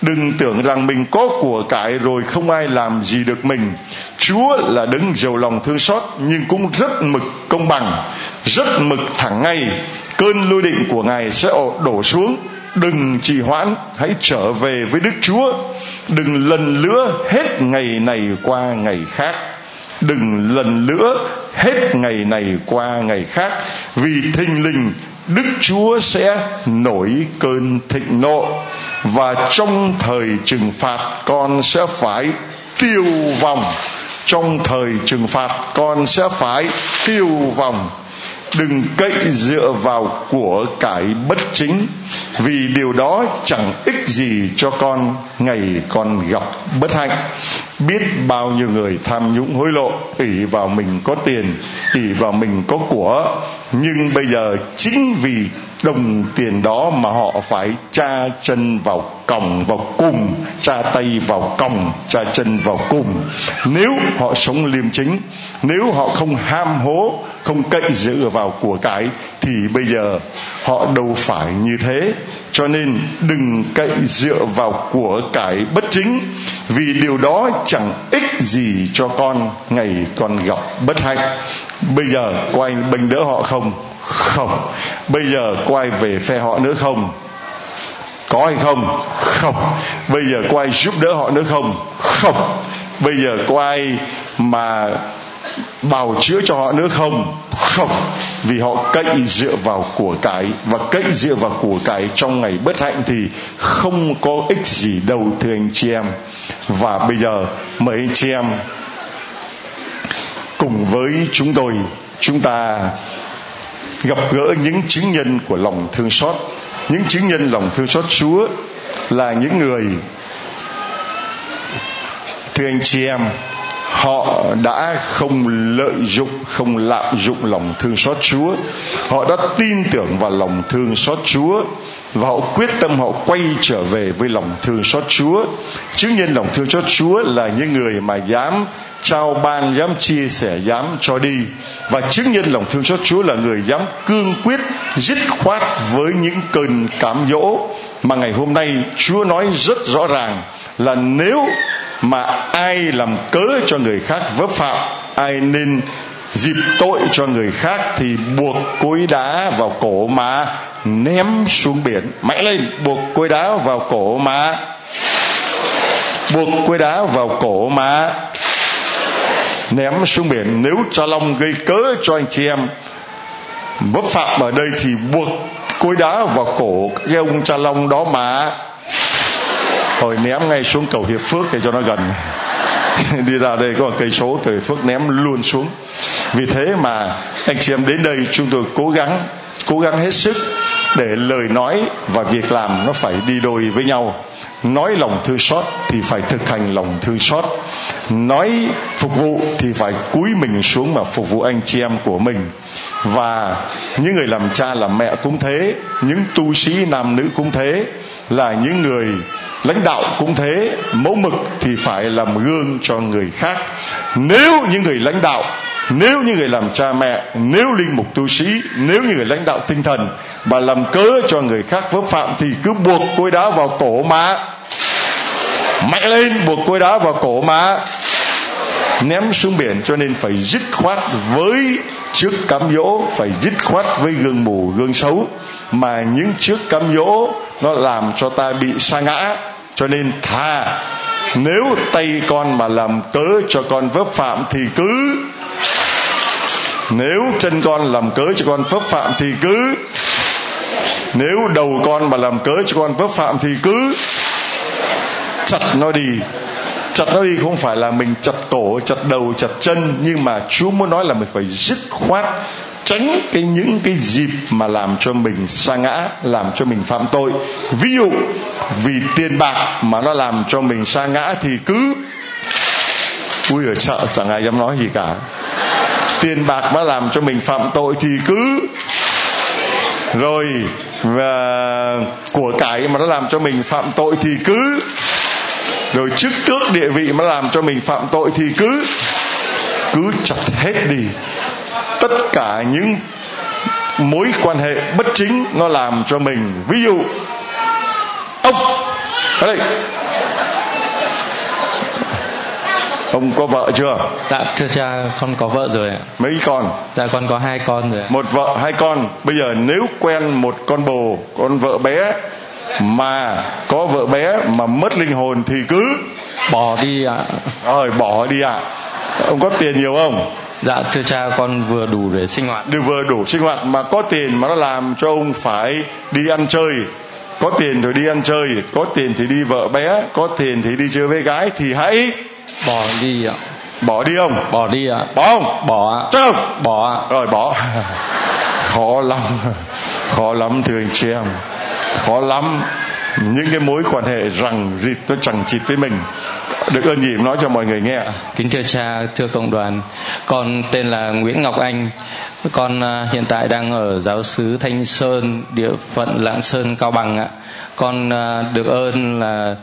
đừng tưởng rằng mình có của cải rồi không ai làm gì được mình chúa là đứng giàu lòng thương xót, nhưng cũng rất mực công bằng, rất mực thẳng ngay cơn lôi định của ngài sẽ đổ xuống đừng trì hoãn, hãy trở về với đức chúa. Đừng lần lữa hết ngày này qua ngày khác. Đừng lần lữa hết ngày này qua ngày khác. Vì thình lình, đức chúa sẽ nổi cơn thịnh nộ. Và trong thời trừng phạt, con sẽ phải tiêu vong. Trong thời trừng phạt, con sẽ phải tiêu vong. Đừng cậy dựa vào của cải bất chính vì điều đó chẳng ích gì cho con, ngày con gặp bất hạnh. Biết bao nhiêu người tham nhũng hối lộ, ỷ vào mình có tiền, ỷ vào mình có của nhưng bây giờ chính vì đồng tiền đó mà họ phải tra chân vào còng, vào cùng tra tay vào còng, tra chân vào cùng nếu họ sống liêm chính, nếu họ không ham hố, không cậy dựa vào của cái thì bây giờ họ đâu phải như thế. Cho nên đừng cậy dựa vào của cải bất chính, vì điều đó chẳng ích gì cho con ngày con gặp bất hạnh bây giờ có anh bênh đỡ họ không? Không. Bây giờ có ai về phe họ nữa không? Có hay không? Không. Bây giờ có ai giúp đỡ họ nữa không? Không. Bây giờ có ai mà bào chữa cho họ nữa không? Không. Vì họ cậy dựa vào của cải và cậy dựa vào của cải trong ngày bất hạnh thì không có ích gì đâu, thưa anh chị em. Và bây giờ mời anh chị em cùng với chúng tôi, chúng ta gặp gỡ những chứng nhân của lòng thương xót. Những chứng nhân lòng thương xót chúa là những người, thưa anh chị em, họ đã không lợi dụng, không lạm dụng lòng thương xót chúa. Họ đã tin tưởng vào lòng thương xót chúa và họ quyết tâm họ quay trở về với lòng thương xót chúa. Chứng nhân lòng thương xót chúa là những người mà dám trao ban dám chia sẻ, dám cho đi. Và chứng nhân lòng thương xót chúa là người dám cương quyết, dứt khoát với những cơn cám dỗ mà ngày hôm nay chúa nói rất rõ ràng là nếu mà ai làm cớ cho người khác vấp phạm, ai nên dịp tội cho người khác thì buộc cối đá vào cổ mà ném xuống biển. Mạnh lên, buộc cối đá vào cổ mà buộc cối đá vào cổ mà ném xuống biển. Nếu cho long gây cớ cho anh chị em vấp phạm ở đây thì buộc cối đá vào cổ cái ông cha long đó mà hồi ném ngay xuống cầu hiệp phước để cho nó gần. Đi ra đây có một cây số, cầu hiệp phước ném luôn xuống. Vì thế mà anh chị em đến đây chúng tôi cố gắng cố gắng hết sức để lời nói và việc làm nó phải đi đôi với nhau. Nói lòng thương xót thì phải thực hành lòng thương xót. Nói phục vụ thì phải cúi mình xuống mà phục vụ anh chị em của mình. Và những người làm cha làm mẹ cũng thế, những tu sĩ nam nữ cũng thế, là những người lãnh đạo cũng thế, mẫu mực thì phải làm gương cho người khác. Nếu những người lãnh đạo nếu như người làm cha mẹ, nếu linh mục tu sĩ, nếu như người lãnh đạo tinh thần mà làm cớ cho người khác vấp phạm thì cứ buộc cối đá vào cổ mà mạnh lên, buộc cối đá vào cổ mà ném xuống biển cho nên phải dứt khoát với trước cám dỗ, phải dứt khoát với gương mù, gương xấu. Mà những trước cám dỗ nó làm cho ta bị sa ngã. Cho nên thà, nếu tay con mà làm cớ cho con vấp phạm thì cứ nếu chân con làm cớ cho con vấp phạm thì cứ. Nếu đầu con mà làm cớ cho con vấp phạm thì cứ. Chặt nó đi. Chặt nó đi không phải là mình chặt cổ, chặt đầu, chặt chân, nhưng mà chúa muốn nói là mình phải dứt khoát, tránh cái những cái dịp mà làm cho mình sa ngã, làm cho mình phạm tội. Ví dụ, vì tiền bạc mà nó làm cho mình sa ngã thì cứ. Ui ở chợ chẳng ai dám nói gì cả tiền bạc mà làm cho mình phạm tội thì cứ rồi và của cải mà nó làm cho mình phạm tội thì cứ rồi chức tước địa vị mà làm cho mình phạm tội thì cứ cứ chặt hết đi. Tất cả những mối quan hệ bất chính nó làm cho mình. Ví dụ, ông, ở đây ông có vợ chưa? Dạ thưa cha con có vợ rồi ạ. Mấy con? Dạ con có hai con rồi ạ. Một vợ hai con. Bây giờ nếu quen một con bồ con vợ bé mà có vợ bé mà mất linh hồn thì cứ bỏ đi ạ. Rồi bỏ đi ạ. Ông có tiền nhiều không? Dạ thưa cha con vừa đủ để sinh hoạt. Được vừa đủ sinh hoạt mà có tiền mà nó làm cho ông phải đi ăn chơi. Có tiền thì đi ăn chơi có tiền thì đi vợ bé có tiền thì đi chơi với gái thì hãy bỏ đi ạ. Bỏ đi ông bỏ đi ạ. Bỏ không? Bỏ ạ. Chắc không? Bỏ ạ. Rồi bỏ. Khó lắm. Khó lắm thưa anh chị em. Khó lắm. Những cái mối quan hệ rằng rịt nó chẳng chịt với mình. Được ơn gì nói cho mọi người nghe. Kính thưa cha thưa cộng đoàn. Con tên là nguyễn ngọc anh. Con à, hiện tại đang ở giáo xứ thanh sơn địa phận lạng sơn cao bằng ạ. Con à, được ơn là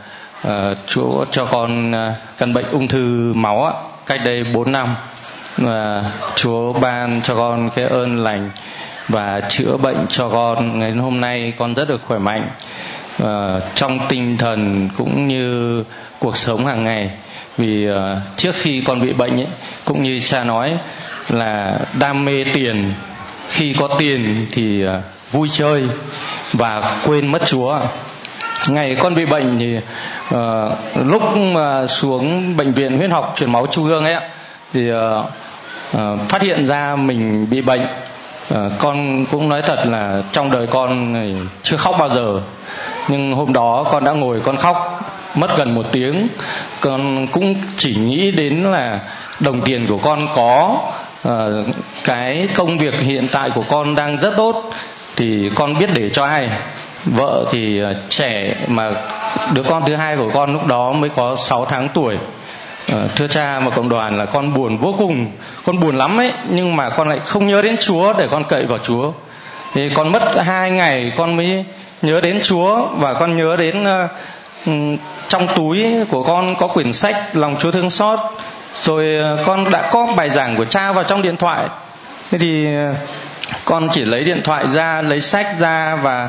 uh, chúa cho con uh, căn bệnh ung thư máu á, cách đây 4 năm và chúa ban cho con cái ơn lành và chữa bệnh cho con. Ngày hôm nay con rất được khỏe mạnh uh, trong tinh thần cũng như cuộc sống hàng ngày. Vì uh, trước khi con bị bệnh ấy cũng như cha nói là đam mê tiền khi có tiền thì uh, vui chơi và quên mất chúa. Ngày con bị bệnh thì uh, lúc mà xuống bệnh viện huyết học truyền máu trung ương ấy thì uh, uh, phát hiện ra mình bị bệnh. Uh, con cũng nói thật là trong đời con này chưa khóc bao giờ. Nhưng hôm đó con đã ngồi con khóc mất gần một tiếng. Con cũng chỉ nghĩ đến là đồng tiền của con có uh, cái công việc hiện tại của con đang rất tốt thì con biết để cho ai vợ thì à, trẻ mà đứa con thứ hai của con lúc đó mới có 6 tháng tuổi. Ờ, thưa cha và cộng đoàn là con buồn vô cùng. Con buồn lắm ấy nhưng mà con lại không nhớ đến chúa để con cậy vào chúa. Thì con mất hai ngày con mới nhớ đến chúa và con nhớ đến uh, trong túi của con có quyển sách lòng chúa thương xót. Rồi ờ, con đã có bài giảng của cha vào trong điện thoại. Thế thì con chỉ lấy điện thoại ra lấy sách ra và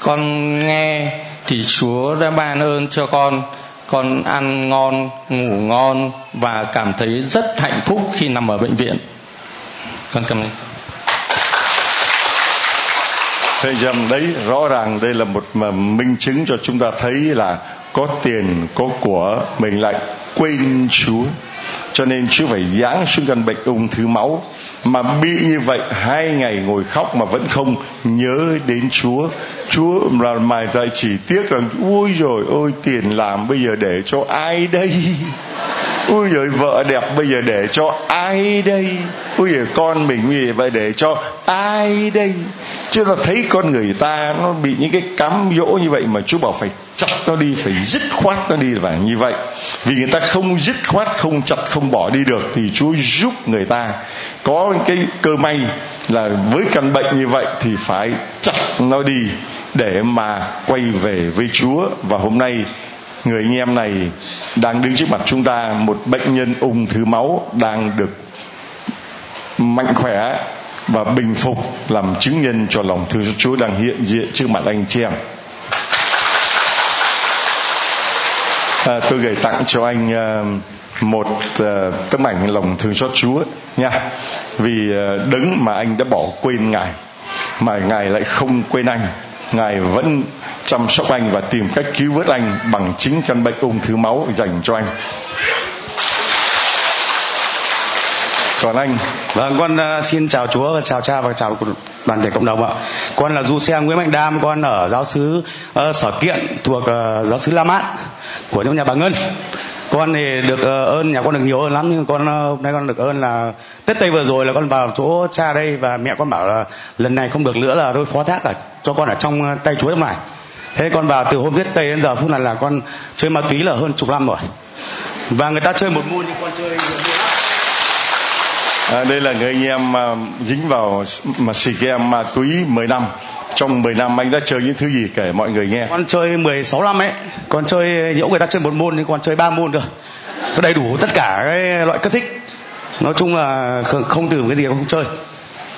con nghe thì chúa đã ban ơn cho con. Con ăn ngon, ngủ ngon và cảm thấy rất hạnh phúc khi nằm ở bệnh viện. Con cảm ơn Thầy dầm đấy, rõ ràng đây là một mà minh chứng cho chúng ta thấy là có tiền, có của, mình lại quên Chúa. Cho nên Chúa phải giáng xuống căn bệnh ung thư máu mà bị như vậy, hai ngày ngồi khóc mà vẫn không nhớ đến Chúa. Chúa là mài lại chỉ tiếc rằng ui rồi ôi tiền làm bây giờ để cho ai đây? Ui rồi vợ đẹp bây giờ để cho ai đây? Ui rồi con mình gì vậy để cho ai đây? Chứ ta thấy con người ta nó bị những cái cám dỗ như vậy mà Chúa bảo phải chặt nó đi, phải dứt khoát nó đi và như vậy. Vì người ta không dứt khoát, không chặt, không bỏ đi được thì Chúa giúp người ta có cái cơ may là với căn bệnh như vậy thì phải chặt nó đi để mà quay về với Chúa và hôm nay người anh em này đang đứng trước mặt chúng ta, một bệnh nhân ung thư máu đang được mạnh khỏe và bình phục làm chứng nhân cho lòng thương Chúa đang hiện diện trước mặt anh chị em. À, tôi gửi tặng cho anh uh, một uh, tấm ảnh lòng thương xót Chúa nha. Vì uh, đấng mà anh đã bỏ quên ngài mà ngài lại không quên anh. Ngài vẫn chăm sóc anh và tìm cách cứu vớt anh bằng chính căn bệnh ung thư máu dành cho anh. Còn anh? Vâng con uh, xin chào chúa và chào cha và chào toàn thể cộng đồng ạ. Con là du xe nguyễn mạnh đam con ở giáo sứ uh, sở kiện thuộc uh, giáo sứ la mát của trong nhà bà ngân. Con thì được ờ, ơn nhà con được nhiều ơn lắm nhưng con ờ, hôm nay con được ơn là tết tây vừa rồi là con vào chỗ cha đây và mẹ con bảo là lần này không được nữa là tôi phó thác cả cho con ở trong ờ, tay chúa trong này. Thế con vào từ hôm tết tây đến giờ phút này là con chơi ma túy là hơn chục năm rồi. Và người ta chơi một môn nhưng con chơi à, đây là người anh em mà dính vào mà xì game ma túy 10 năm trong 10 năm anh đã chơi những thứ gì kể mọi người nghe? Con chơi 16 năm ấy. Con chơi những người ta chơi một môn nhưng con chơi ba môn cơ. Có đầy đủ tất cả cái loại kích thích. Nói chung là không, từ cái gì con không chơi.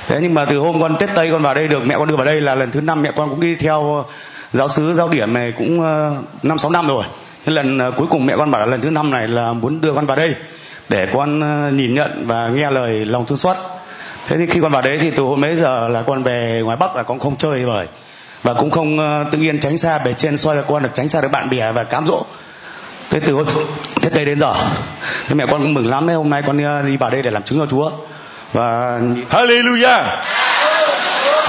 Thế nhưng mà từ hôm con tết tây con vào đây được mẹ con đưa vào đây là lần thứ năm mẹ con cũng đi theo ờ, giáo sứ giáo điểm này cũng ờ, năm sáu năm rồi. Thế lần ờ, cuối cùng mẹ con bảo là lần thứ năm này là muốn đưa con vào đây để con nhìn nhận và nghe lời lòng thương xót thế thì khi con vào đấy thì từ hôm mấy giờ là con về ngoài bắc là con không chơi bời và cũng không ờ, tự nhiên tránh xa bề trên soi là con được tránh xa được bạn bè và cám dỗ. Thế từ hôm, thế đây đến giờ, thế mẹ con cũng mừng lắm đấy. Hôm nay con ờ, đi vào đây để làm chứng cho chúa. Và Hallelujah!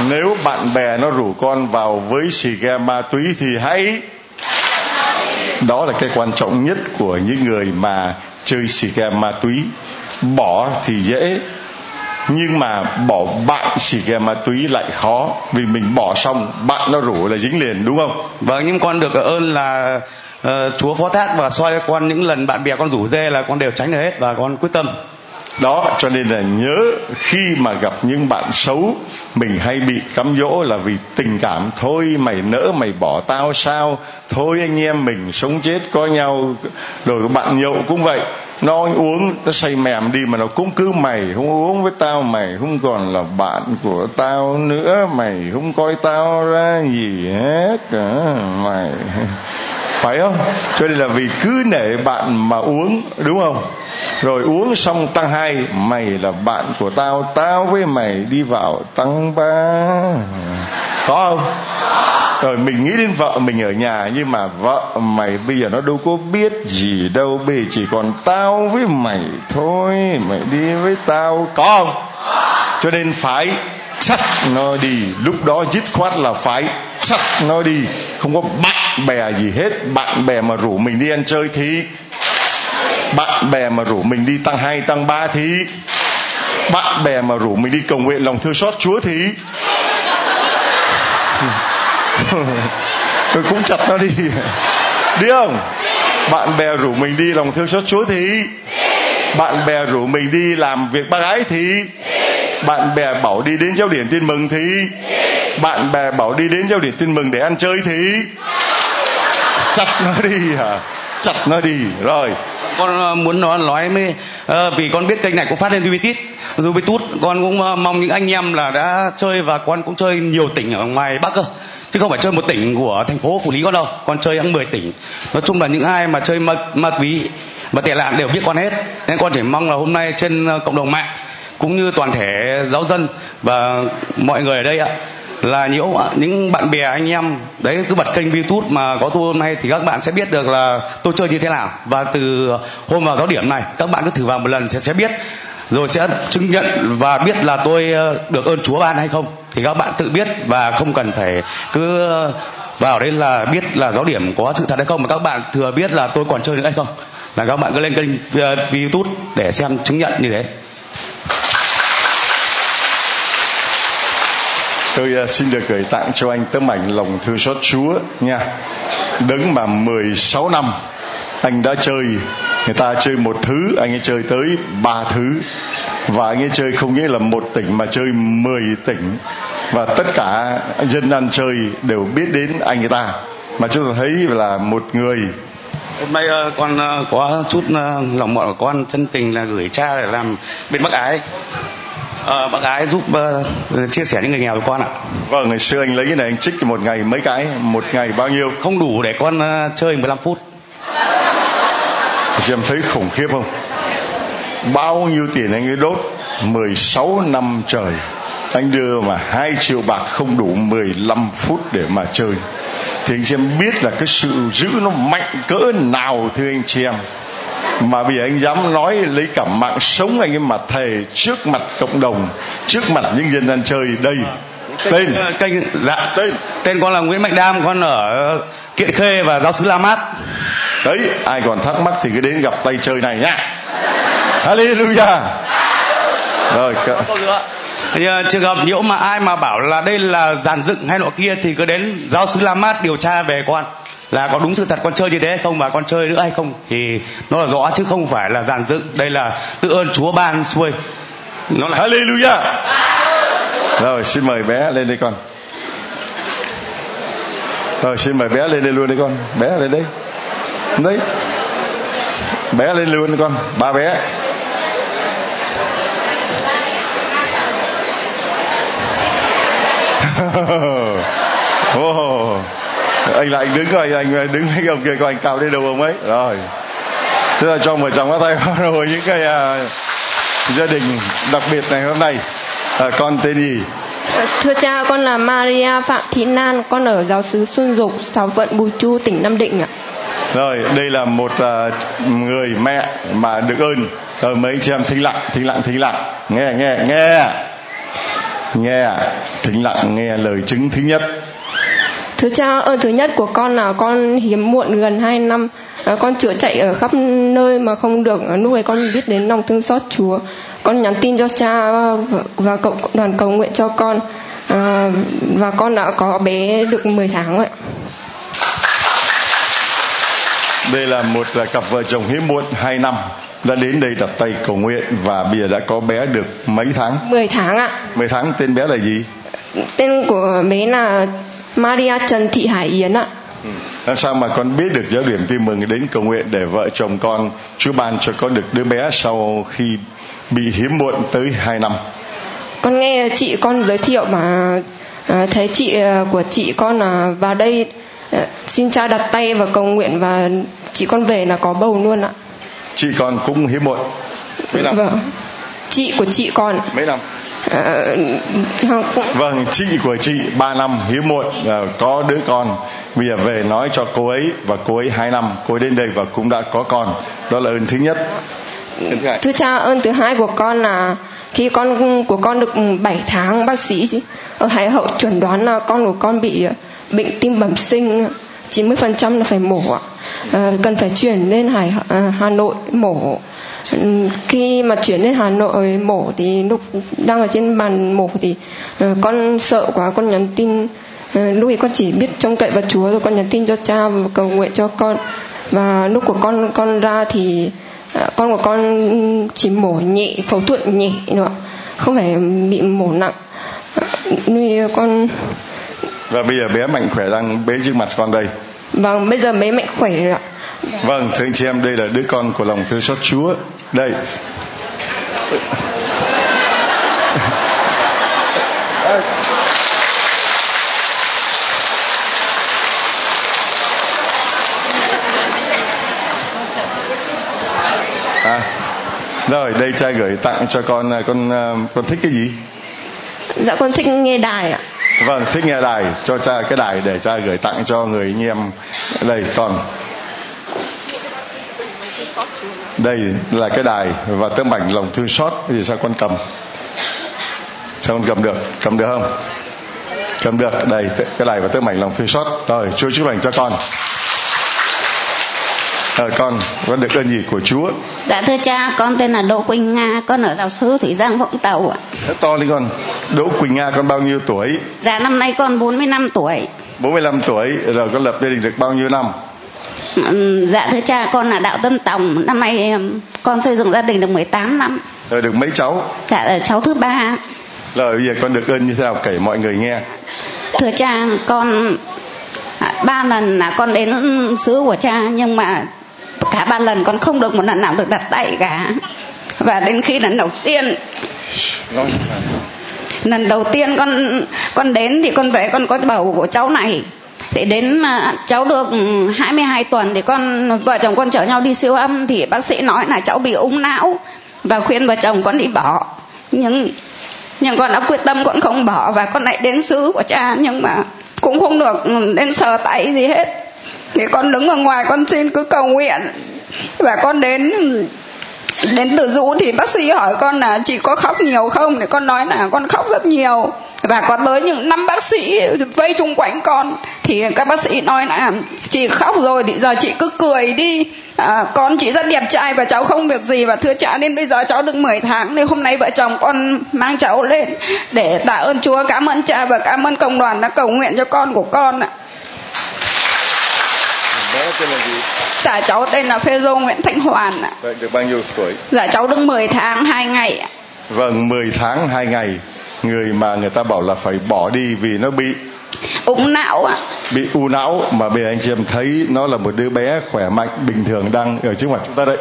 Nếu bạn bè nó rủ con vào với xì ke ma túy thì hãy. Đó là cái quan trọng nhất của những người mà chơi xì ke ma túy. Bỏ thì dễ nhưng mà bỏ bạn xì ke ma túy lại khó vì mình bỏ xong bạn nó rủ là dính liền đúng không? Vâng nhưng con được ơn là uh, chúa phó thác và soi con những lần bạn bè con rủ dê là con đều tránh được hết và con quyết tâm. Đó cho nên là nhớ khi mà gặp những bạn xấu mình hay bị cám dỗ là vì tình cảm thôi mày nỡ mày bỏ tao sao? Thôi anh em mình sống chết có nhau. Rồi bạn nhậu cũng vậy nó uống, nó say mềm đi mà nó cũng cứ mày, không uống với tao mày, không còn là bạn của tao nữa, mày không coi tao ra gì hết cả mày. Phải không? Cho nên là vì cứ nể bạn mà uống, đúng không? Rồi uống xong tăng hai, mày là bạn của tao tao với mày đi vào tăng ba. Có không? Rồi mình nghĩ đến vợ mình ở nhà, nhưng mà vợ mày bây giờ nó đâu có biết gì đâu bây giờ chỉ còn tao với mày thôi, mày đi với tao. Có không? Cho nên phải chắc nó đi. Lúc đó dứt khoát là phải chắc nó đi. Không có bạn bè gì hết. Bạn bè mà rủ mình đi ăn chơi thì. Bạn bè mà rủ mình đi tăng hai, tăng ba thì. Bạn bè mà rủ mình đi cầu nguyện lòng thương xót chúa thì. tôi cũng chặt nó đi. Đi không? Bạn bè rủ mình đi lòng thương xót chúa thì bạn bè rủ mình đi làm việc bác gái thì bạn bè bảo đi đến giáo điển tin mừng thì bạn bè bảo đi đến giáo điển tin mừng để ăn chơi thì chặt nó đi hả? Chặt nó đi. Rồi. Con ờ, muốn nói nói mới ờ, vì con biết kênh này cũng phát lên Juventus tút. con cũng ờ, mong những anh em là đã chơi và con cũng chơi nhiều tỉnh ở ngoài Bắc cơ chứ không phải chơi một tỉnh của thành phố phủ lý con đâu con chơi hàng 10 tỉnh. Nói chung là những ai mà chơi ma, ma túy và tệ nạn đều biết con hết. Nên con chỉ mong là hôm nay trên ờ, cộng đồng mạng cũng như toàn thể giáo dân và mọi người ở đây ạ là những ờ, những bạn bè anh em. Đấy cứ bật kênh youtube mà có tôi hôm nay thì các bạn sẽ biết được là tôi chơi như thế nào. Và từ hôm vào giáo điểm này các bạn cứ thử vào một lần sẽ sẽ biết rồi sẽ chứng nhận và biết là tôi ờ, được ơn Chúa ban hay không. Thì các bạn tự biết và không cần phải cứ vào đây là biết là giáo điểm có sự thật hay không. Mà các bạn thừa biết là tôi còn chơi nữa hay không. Là các bạn cứ lên kênh ờ, youtube để xem chứng nhận như thế. Tôi uh, xin được gửi tặng cho anh tấm ảnh lòng thương xót Chúa nha. Đứng mà 16 năm anh đã chơi người ta chơi một thứ anh ấy chơi tới ba thứ. Và anh ấy chơi không nghĩa là một tỉnh mà chơi 10 tỉnh. Và tất cả dân ăn chơi đều biết đến anh ấy ta. Mà chúng ta thấy là một người. Hôm nay uh, con uh, có chút uh, lòng mọn của con chân tình là gửi cha để làm bên bắc ái. À, bác gái giúp uh, chia sẻ những người nghèo với con ạ. Vâng ngày xưa anh lấy cái này anh trích một ngày mấy cái một ngày bao nhiêu? Không đủ để con uh, chơi 15 phút chị em thấy khủng khiếp không? Bao nhiêu tiền anh ấy đốt? 16 năm trời. Anh đưa mà hai triệu bạc không đủ 15 phút để mà chơi. Thì anh xem biết là cái sự giữ nó mạnh cỡ nào thưa anh chị em. Mà bây giờ anh dám nói lấy cả mạng sống anh ấy mà thề trước mặt cộng đồng trước mặt những dân ăn chơi đây tên. kênh dạ tên. tên con là Nguyễn Mạnh Đam con ở Kiện Khê và giáo sứ La Mát đấy ai còn thắc mắc thì cứ đến gặp tay chơi này nhá. Hallelujah. Rồi thì, uh, trường hợp nếu mà ai mà bảo là đây là giàn dựng hay nọ kia thì cứ đến giáo sứ La Mát điều tra về con. Là có đúng sự thật con chơi như thế hay không và con chơi nữa hay không? Thì nó là rõ chứ không phải là giàn dựng. Đây là tự ơn Chúa ban xuôi. Nó là Hallelujah. Rồi xin mời bé lên đây con. Rồi xin mời bé lên đây luôn đi con. Bé lên đây đấy bé lên luôn con ba bé. Oh. anh lại đứng rồi anh đứng mấy ông kia coi anh cao đến đầu ông ấy. Rồi. Thế là cho vợ chồng có tay rồi những cái uh, gia đình đặc biệt này hôm nay. À, con tên gì? Ờ, thưa cha, con là Maria Phạm Thị Nan, con ở giáo xứ Xuân Dục, Sào Vận Bùi Chu, tỉnh Nam Định ạ. Rồi, đây là một uh, người mẹ mà được ơn. Rồi mấy anh chị em thính lặng, thính lặng, thính lặng. Nghe, nghe, nghe. Nghe, thính lặng, nghe lời chứng thứ nhất. Thưa cha, ơn thứ nhất của con là con hiếm muộn gần 2 năm. À, con chữa chạy ở khắp nơi mà không được. À, lúc ấy con biết đến lòng thương xót Chúa con nhắn tin cho cha và cộng đoàn cầu nguyện cho con à, và con đã có bé được 10 tháng rồi đây là một là cặp vợ chồng hiếm muộn 2 năm đã đến đây đặt tay cầu nguyện và bây giờ đã có bé được mấy tháng? 10 tháng ạ. 10 tháng tên bé là gì? Tên của bé là Maria Trần Thị Hải Yến ạ. Ừ. làm sao mà con biết được giáo điểm tin mừng đến cầu nguyện để vợ chồng con Chúa ban cho con được đứa bé sau khi bị hiếm muộn tới 2 năm? Con nghe chị con giới thiệu mà à, thấy chị à, của chị con là vào đây xin cha đặt tay và cầu nguyện và chị con về là có bầu luôn ạ. Chị con cũng hiếm muộn. Mấy năm? Vâng. Chị của chị con. Mấy năm? À, cũng... vâng chị của chị 3 năm hiếm muộn. À, có đứa con. Bây giờ về nói cho cô ấy và cô ấy hai năm. Cô ấy đến đây và cũng đã có con. Đó là ơn thứ nhất. Thưa cha ơn thứ hai của con là khi con của con được 7 tháng bác sĩ ở hải hậu chuẩn đoán là con của con bị bệnh tim bẩm sinh 90% là phải mổ ạ. À, cần phải chuyển lên hải à, Hà Nội mổ. Khi mà chuyển lên Hà Nội mổ thì lúc đang ở trên bàn mổ thì ờ, con sợ quá con nhắn tin uh, lúc ấy con chỉ biết trông cậy vào Chúa rồi con nhắn tin cho cha và cầu nguyện cho con. Và lúc của con con ra thì con của con chỉ mổ nhẹ phẫu thuật nhẹ ạ. không phải bị mổ nặng. Nuôi con và bây giờ bé mạnh khỏe đang bế trước mặt con đây. Vâng bây giờ bé mạnh khỏe rồi ạ. Vâng thưa anh chị em đây là đứa con của lòng thương xót chúa. Đây. À rồi đây cha gửi tặng cho con à, con à, con thích cái gì? Dạ con thích nghe đài ạ vâng thích nghe đài, cho cha cái đài để cha gửi tặng cho người anh em. Đây, con. Đây là cái đài và tấm ảnh lòng thương xót vì sao con cầm? Sao con cầm được? Cầm được không? Cầm được. Đây cái đài và tấm ảnh lòng thương xót. Rồi, chúa chúc lành cho con à, con con được ơn gì của Chúa. Dạ thưa cha con tên là Đỗ Quỳnh Nga con ở giáo sứ Thủy Giang Vũng Tàu ạ. To lên con. Đỗ Quỳnh Nga con bao nhiêu tuổi? Dạ năm nay con 45 tuổi. 45 tuổi rồi con lập gia đình được bao nhiêu năm? Ừ, dạ thưa cha con là đạo tân tòng. Năm nay con xây dựng gia đình được 18 năm. Rồi được mấy cháu? Dạ là cháu thứ ba rồi bây giờ con được ơn như thế nào? Kể mọi người nghe. Thưa cha con ba lần là con đến xứ của cha nhưng mà cả ba lần con không được một lần nào được đặt tay cả. Và đến khi lần đầu tiên, lần đầu tiên con con đến thì con về con có bầu của cháu này. Thì đến à, cháu được 22 tuần thì con, vợ chồng con chở nhau đi siêu âm thì bác sĩ nói là cháu bị ung não và khuyên vợ chồng con đi bỏ. Nhưng nhưng con đã quyết tâm con không bỏ và con lại đến xứ của cha nhưng mà cũng không được đến sờ tay gì hết thì con đứng ở ngoài con xin cứ cầu nguyện. Và con đến đến từ dũ thì bác sĩ hỏi con là chị có khóc nhiều không? Thì con nói là con khóc rất nhiều. Và có tới những năm bác sĩ vây chung quanh con thì các bác sĩ nói là chị khóc rồi thì giờ chị cứ cười đi. À, con chị rất đẹp trai và cháu không việc gì và thưa cha nên bây giờ cháu được 10 tháng nên hôm nay vợ chồng con mang cháu lên để tạ ơn chúa cảm ơn cha và cảm ơn cộng đoàn đã cầu nguyện cho con của con ạ bé tên là gì? Dạ cháu tên là phê dô nguyễn thanh hoàn ạ. Vậy được bao nhiêu tuổi? Dạ cháu được 10 tháng 2 ngày ạ. Vâng 10 tháng 2 ngày. Người mà người ta bảo là phải bỏ đi vì nó bị ung não ạ. bị u não. Mà bây giờ anh chị em thấy nó là một đứa bé khỏe mạnh bình thường đang ở trước mặt chúng ta đấy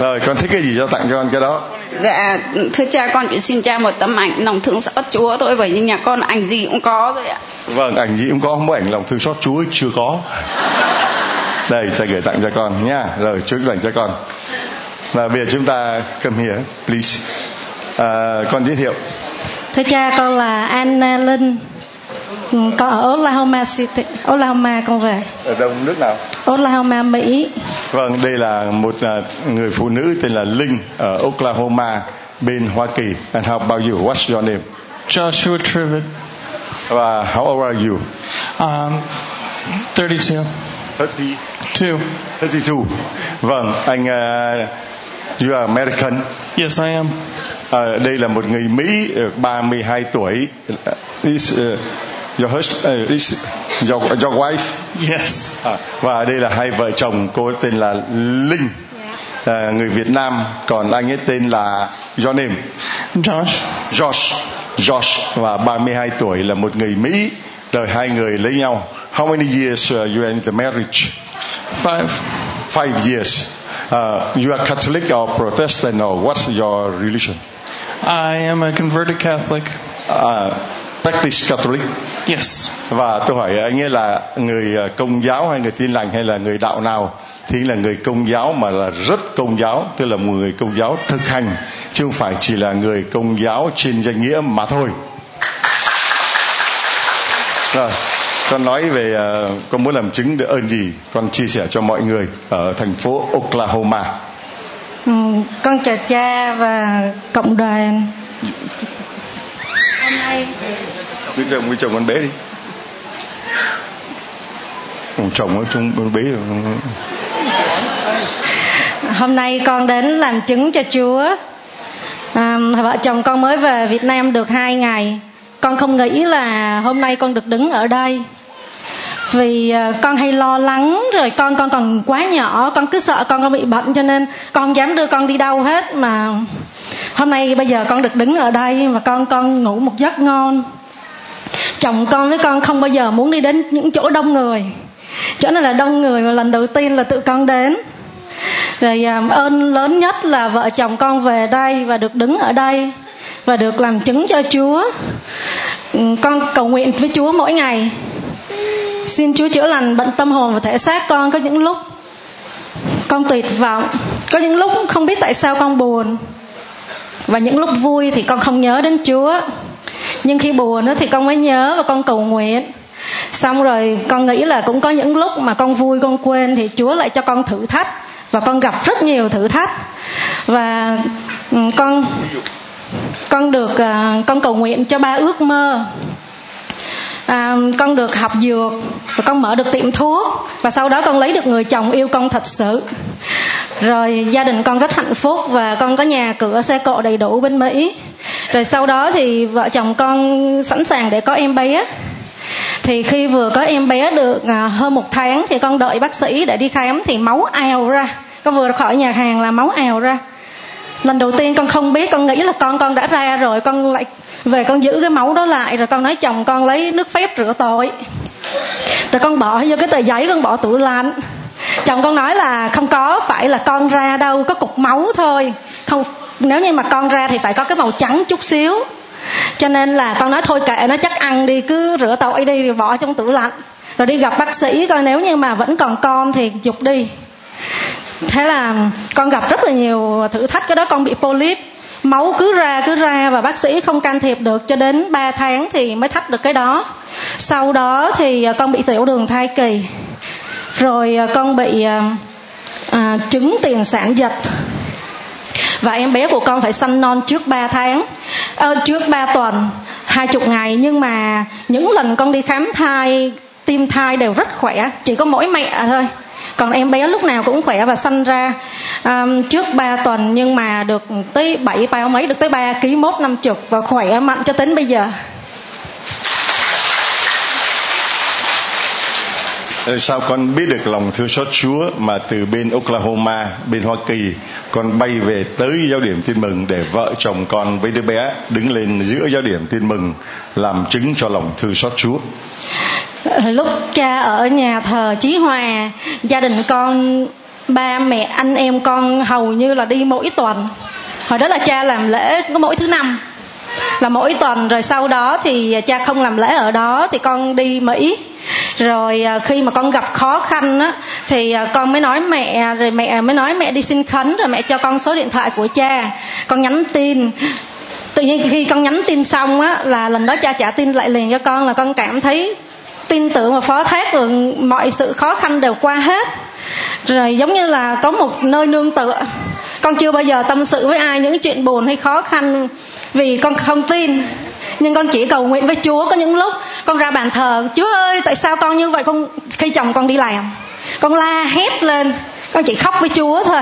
rồi con thích cái gì cho tặng cho con cái đó? Dạ thưa cha con chỉ xin cha một tấm ảnh lòng thương xót chúa thôi bởi vì nhà con ảnh gì cũng có rồi ạ. Vâng ảnh gì cũng có không có ảnh lòng thương xót chúa chưa có. Đây cha gửi tặng cho con nha rồi chúc lành cho con. Và bây giờ chúng ta come here please. À, con giới thiệu. Thưa cha con là Anna Linh con ở Oklahoma City Oklahoma con về. Ở đâu nước nào? Oklahoma Mỹ. Vâng đây là một uh, người phụ nữ tên là Linh ở Oklahoma bên Hoa Kỳ. And how about you what's your name? Joshua Trivet. Và how old are you? Um, 32 32 32 vâng anh uh, you are American. Yes I am. Uh, đây là một người Mỹ 32 tuổi. Is uh, your husband uh, is your, your wife. Yes. À, và đây là hai vợ chồng cô tên là Linh. À, người Việt Nam còn anh ấy tên là your name? Josh. Josh. Josh. Và 32 tuổi là một người Mỹ rồi hai người lấy nhau. How many years uh, you are in the marriage? Five. Five years. Uh, you are Catholic or Protestant or what's your religion? I am a converted Catholic. Uh, practice Catholic yes. Và tôi hỏi anh ấy là người à, công giáo hay người tin lành hay là người đạo nào thì là người công giáo mà là rất công giáo tức là một người công giáo thực hành chứ không phải chỉ là người công giáo trên danh nghĩa mà thôi. Rồi con nói về uh, con muốn làm chứng được ơn gì? Con chia sẻ cho mọi người ở thành phố Oklahoma. Ừ, con chào cha và cộng đoàn. Hôm nay bây chồng, quý chồng con bé đi. Ông chồng ở xuống con bé rồi. Hôm nay con đến làm chứng cho Chúa. À, Vợ chồng con mới về Việt Nam được hai ngày. Con không nghĩ là hôm nay con được đứng ở đây. Vì à, con hay lo lắng rồi con con còn quá nhỏ con cứ sợ con con bị bệnh cho nên con không dám đưa con đi đâu hết mà. Hôm nay bây giờ con được đứng ở đây mà con con ngủ một giấc ngon chồng con với con không bao giờ muốn đi đến những chỗ đông người. Chỗ này là đông người mà lần đầu tiên là tự con đến. Rồi à, ơn lớn nhất là vợ chồng con về đây và được đứng ở đây và được làm chứng cho Chúa. Ừ, con cầu nguyện với Chúa mỗi ngày. Xin Chúa chữa lành bệnh tâm hồn và thể xác con. Có những lúc con tuyệt vọng, có những lúc không biết tại sao con buồn. Và những lúc vui thì con không nhớ đến Chúa nhưng khi buồn thì con mới nhớ và con cầu nguyện. Xong rồi con nghĩ là cũng có những lúc mà con vui, con quên thì chúa lại cho con thử thách. Và con gặp rất nhiều thử thách. Và ừ, con con được à, con cầu nguyện cho ba ước mơ à, con được học dược và con mở được tiệm thuốc và sau đó con lấy được người chồng yêu con thật sự. Rồi gia đình con rất hạnh phúc và con có nhà cửa xe cộ đầy đủ bên mỹ. Rồi sau đó thì vợ chồng con sẵn sàng để có em bé. Thì khi vừa có em bé được à, hơn một tháng thì con đợi bác sĩ để đi khám thì máu ào ra. Con vừa khỏi nhà hàng là máu ào ra lần đầu tiên con không biết, con nghĩ là con con đã ra rồi, con lại về con giữ cái máu đó lại, rồi con nói chồng con lấy nước phép rửa tội. Rồi con bỏ vô cái tờ giấy, con bỏ tủ lạnh. Chồng con nói là không có phải là con ra đâu, có cục máu thôi. Không, nếu như mà con ra thì phải có cái màu trắng chút xíu. Cho nên là con nói thôi kệ nó chắc ăn đi, cứ rửa tội đi, rồi bỏ trong tủ lạnh. Rồi đi gặp bác sĩ coi, nếu như mà vẫn còn con thì dục đi thế là con gặp rất là nhiều thử thách cái đó con bị polyp. Máu cứ ra cứ ra và bác sĩ không can thiệp được cho đến 3 tháng thì mới thách được cái đó. Sau đó thì à, con bị tiểu đường thai kỳ. Rồi à, con bị à, à, trứng tiền sản dịch và em bé của con phải sanh non trước 3 tháng à, trước 3 tuần hai chục ngày. Nhưng mà những lần con đi khám thai tim thai đều rất khỏe chỉ có mỗi mẹ thôi còn em bé lúc nào cũng khỏe và sanh ra um, trước 3 tuần nhưng mà được tới 7 bao mấy được tới 3 kg mốt năm chục và khỏe mạnh cho đến bây giờ. Rồi sao con biết được lòng thương xót Chúa mà từ bên Oklahoma, bên Hoa Kỳ con bay về tới giáo điểm tin mừng để vợ chồng con với đứa bé đứng lên giữa giáo điểm tin mừng làm chứng cho lòng thương xót Chúa. Ờ, lúc cha ở nhà thờ Chí Hòa gia đình con ba mẹ anh em con hầu như là đi mỗi tuần. Hồi đó là cha làm lễ có mỗi thứ năm là mỗi tuần. Rồi sau đó thì cha không làm lễ ở đó thì con đi mỹ rồi à, khi mà con gặp khó khăn á, thì à, con mới nói mẹ, rồi mẹ mới nói mẹ đi xin khấn, rồi mẹ cho con số điện thoại của cha. Con nhắn tin. Tự nhiên khi con nhắn tin xong á, là lần đó cha trả tin lại liền cho con là con cảm thấy tin tưởng và phó thác rồi mọi sự khó khăn đều qua hết. Rồi giống như là có một nơi nương tựa. Con chưa bao giờ tâm sự với ai những chuyện buồn hay khó khăn vì con không tin. Nhưng con chỉ cầu nguyện với Chúa có những lúc con ra bàn thờ, Chúa ơi, tại sao con như vậy? Con, khi chồng con đi làm, con la hét lên, con chỉ khóc với Chúa thôi,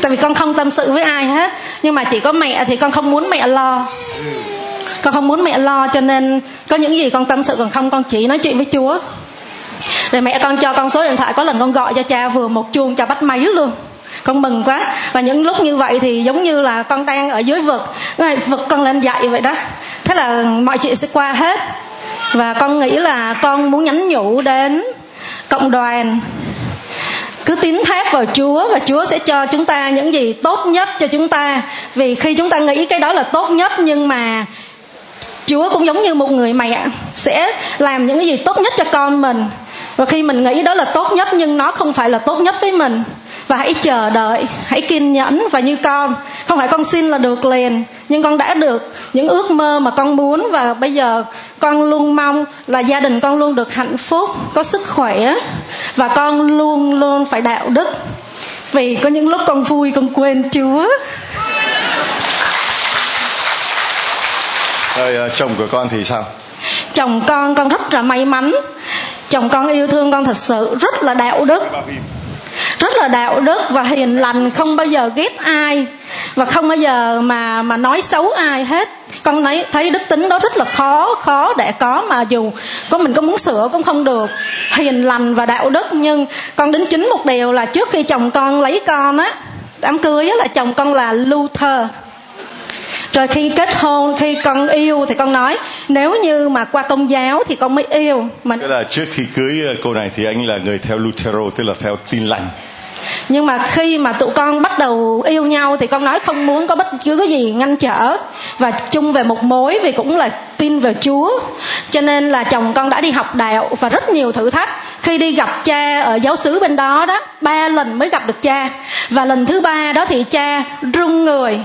tại vì con không tâm sự với ai hết. Nhưng mà chỉ có mẹ, thì con không muốn mẹ lo. Con không muốn mẹ lo, cho nên có những gì con tâm sự còn không, con chỉ nói chuyện với Chúa. Rồi mẹ con cho con số điện thoại, có lần con gọi cho cha vừa một chuông, cha bắt máy luôn. Con mừng quá. Và những lúc như vậy thì giống như là con đang ở dưới vực. Vực con lên dậy vậy đó. Thế là mọi chuyện sẽ qua hết và con nghĩ là con muốn nhắn nhủ đến cộng đoàn. Cứ tín thác vào Chúa và Chúa sẽ cho chúng ta những gì tốt nhất cho chúng ta. Vì khi chúng ta nghĩ cái đó là tốt nhất, nhưng mà Chúa cũng giống như một người mẹ, sẽ làm những cái gì tốt nhất cho con mình. Và khi mình nghĩ đó là tốt nhất, nhưng nó không phải là tốt nhất với mình và hãy chờ đợi hãy kiên nhẫn và như con. Không phải con xin là được liền nhưng con đã được. Những ước mơ mà con muốn và bây giờ con luôn mong là gia đình con luôn được hạnh phúc có sức khỏe và con luôn luôn phải đạo đức. Vì có những lúc con vui con quên chúa. Rồi ờ, chồng của con thì sao? Chồng con con rất là may mắn. Chồng con yêu thương con thật sự rất là đạo đức rất là đạo đức và hiền lành, không bao giờ ghét ai và không bao giờ mà mà nói xấu ai hết. Con thấy thấy đức tính đó rất là khó khó để có mà dù có mình có muốn sửa cũng không được. Hiền lành và đạo đức, nhưng con đến chính một điều là trước khi chồng con lấy con á, đám cưới á là chồng con là Luther rồi khi kết hôn khi con yêu thì con nói nếu như mà qua công giáo thì con mới yêu. Mà tức là trước khi cưới ờ, cô này thì anh là người theo Lutero tức là theo tin lành. Nhưng mà khi mà tụi con bắt đầu yêu nhau thì con nói không muốn có bất cứ cái gì ngăn trở. Và chung về một mối vì cũng là tin về Chúa. Cho nên là chồng con đã đi học đạo và rất nhiều thử thách. Khi đi gặp cha ở giáo xứ bên đó đó ba lần mới gặp được cha. Và lần thứ ba đó thì cha run người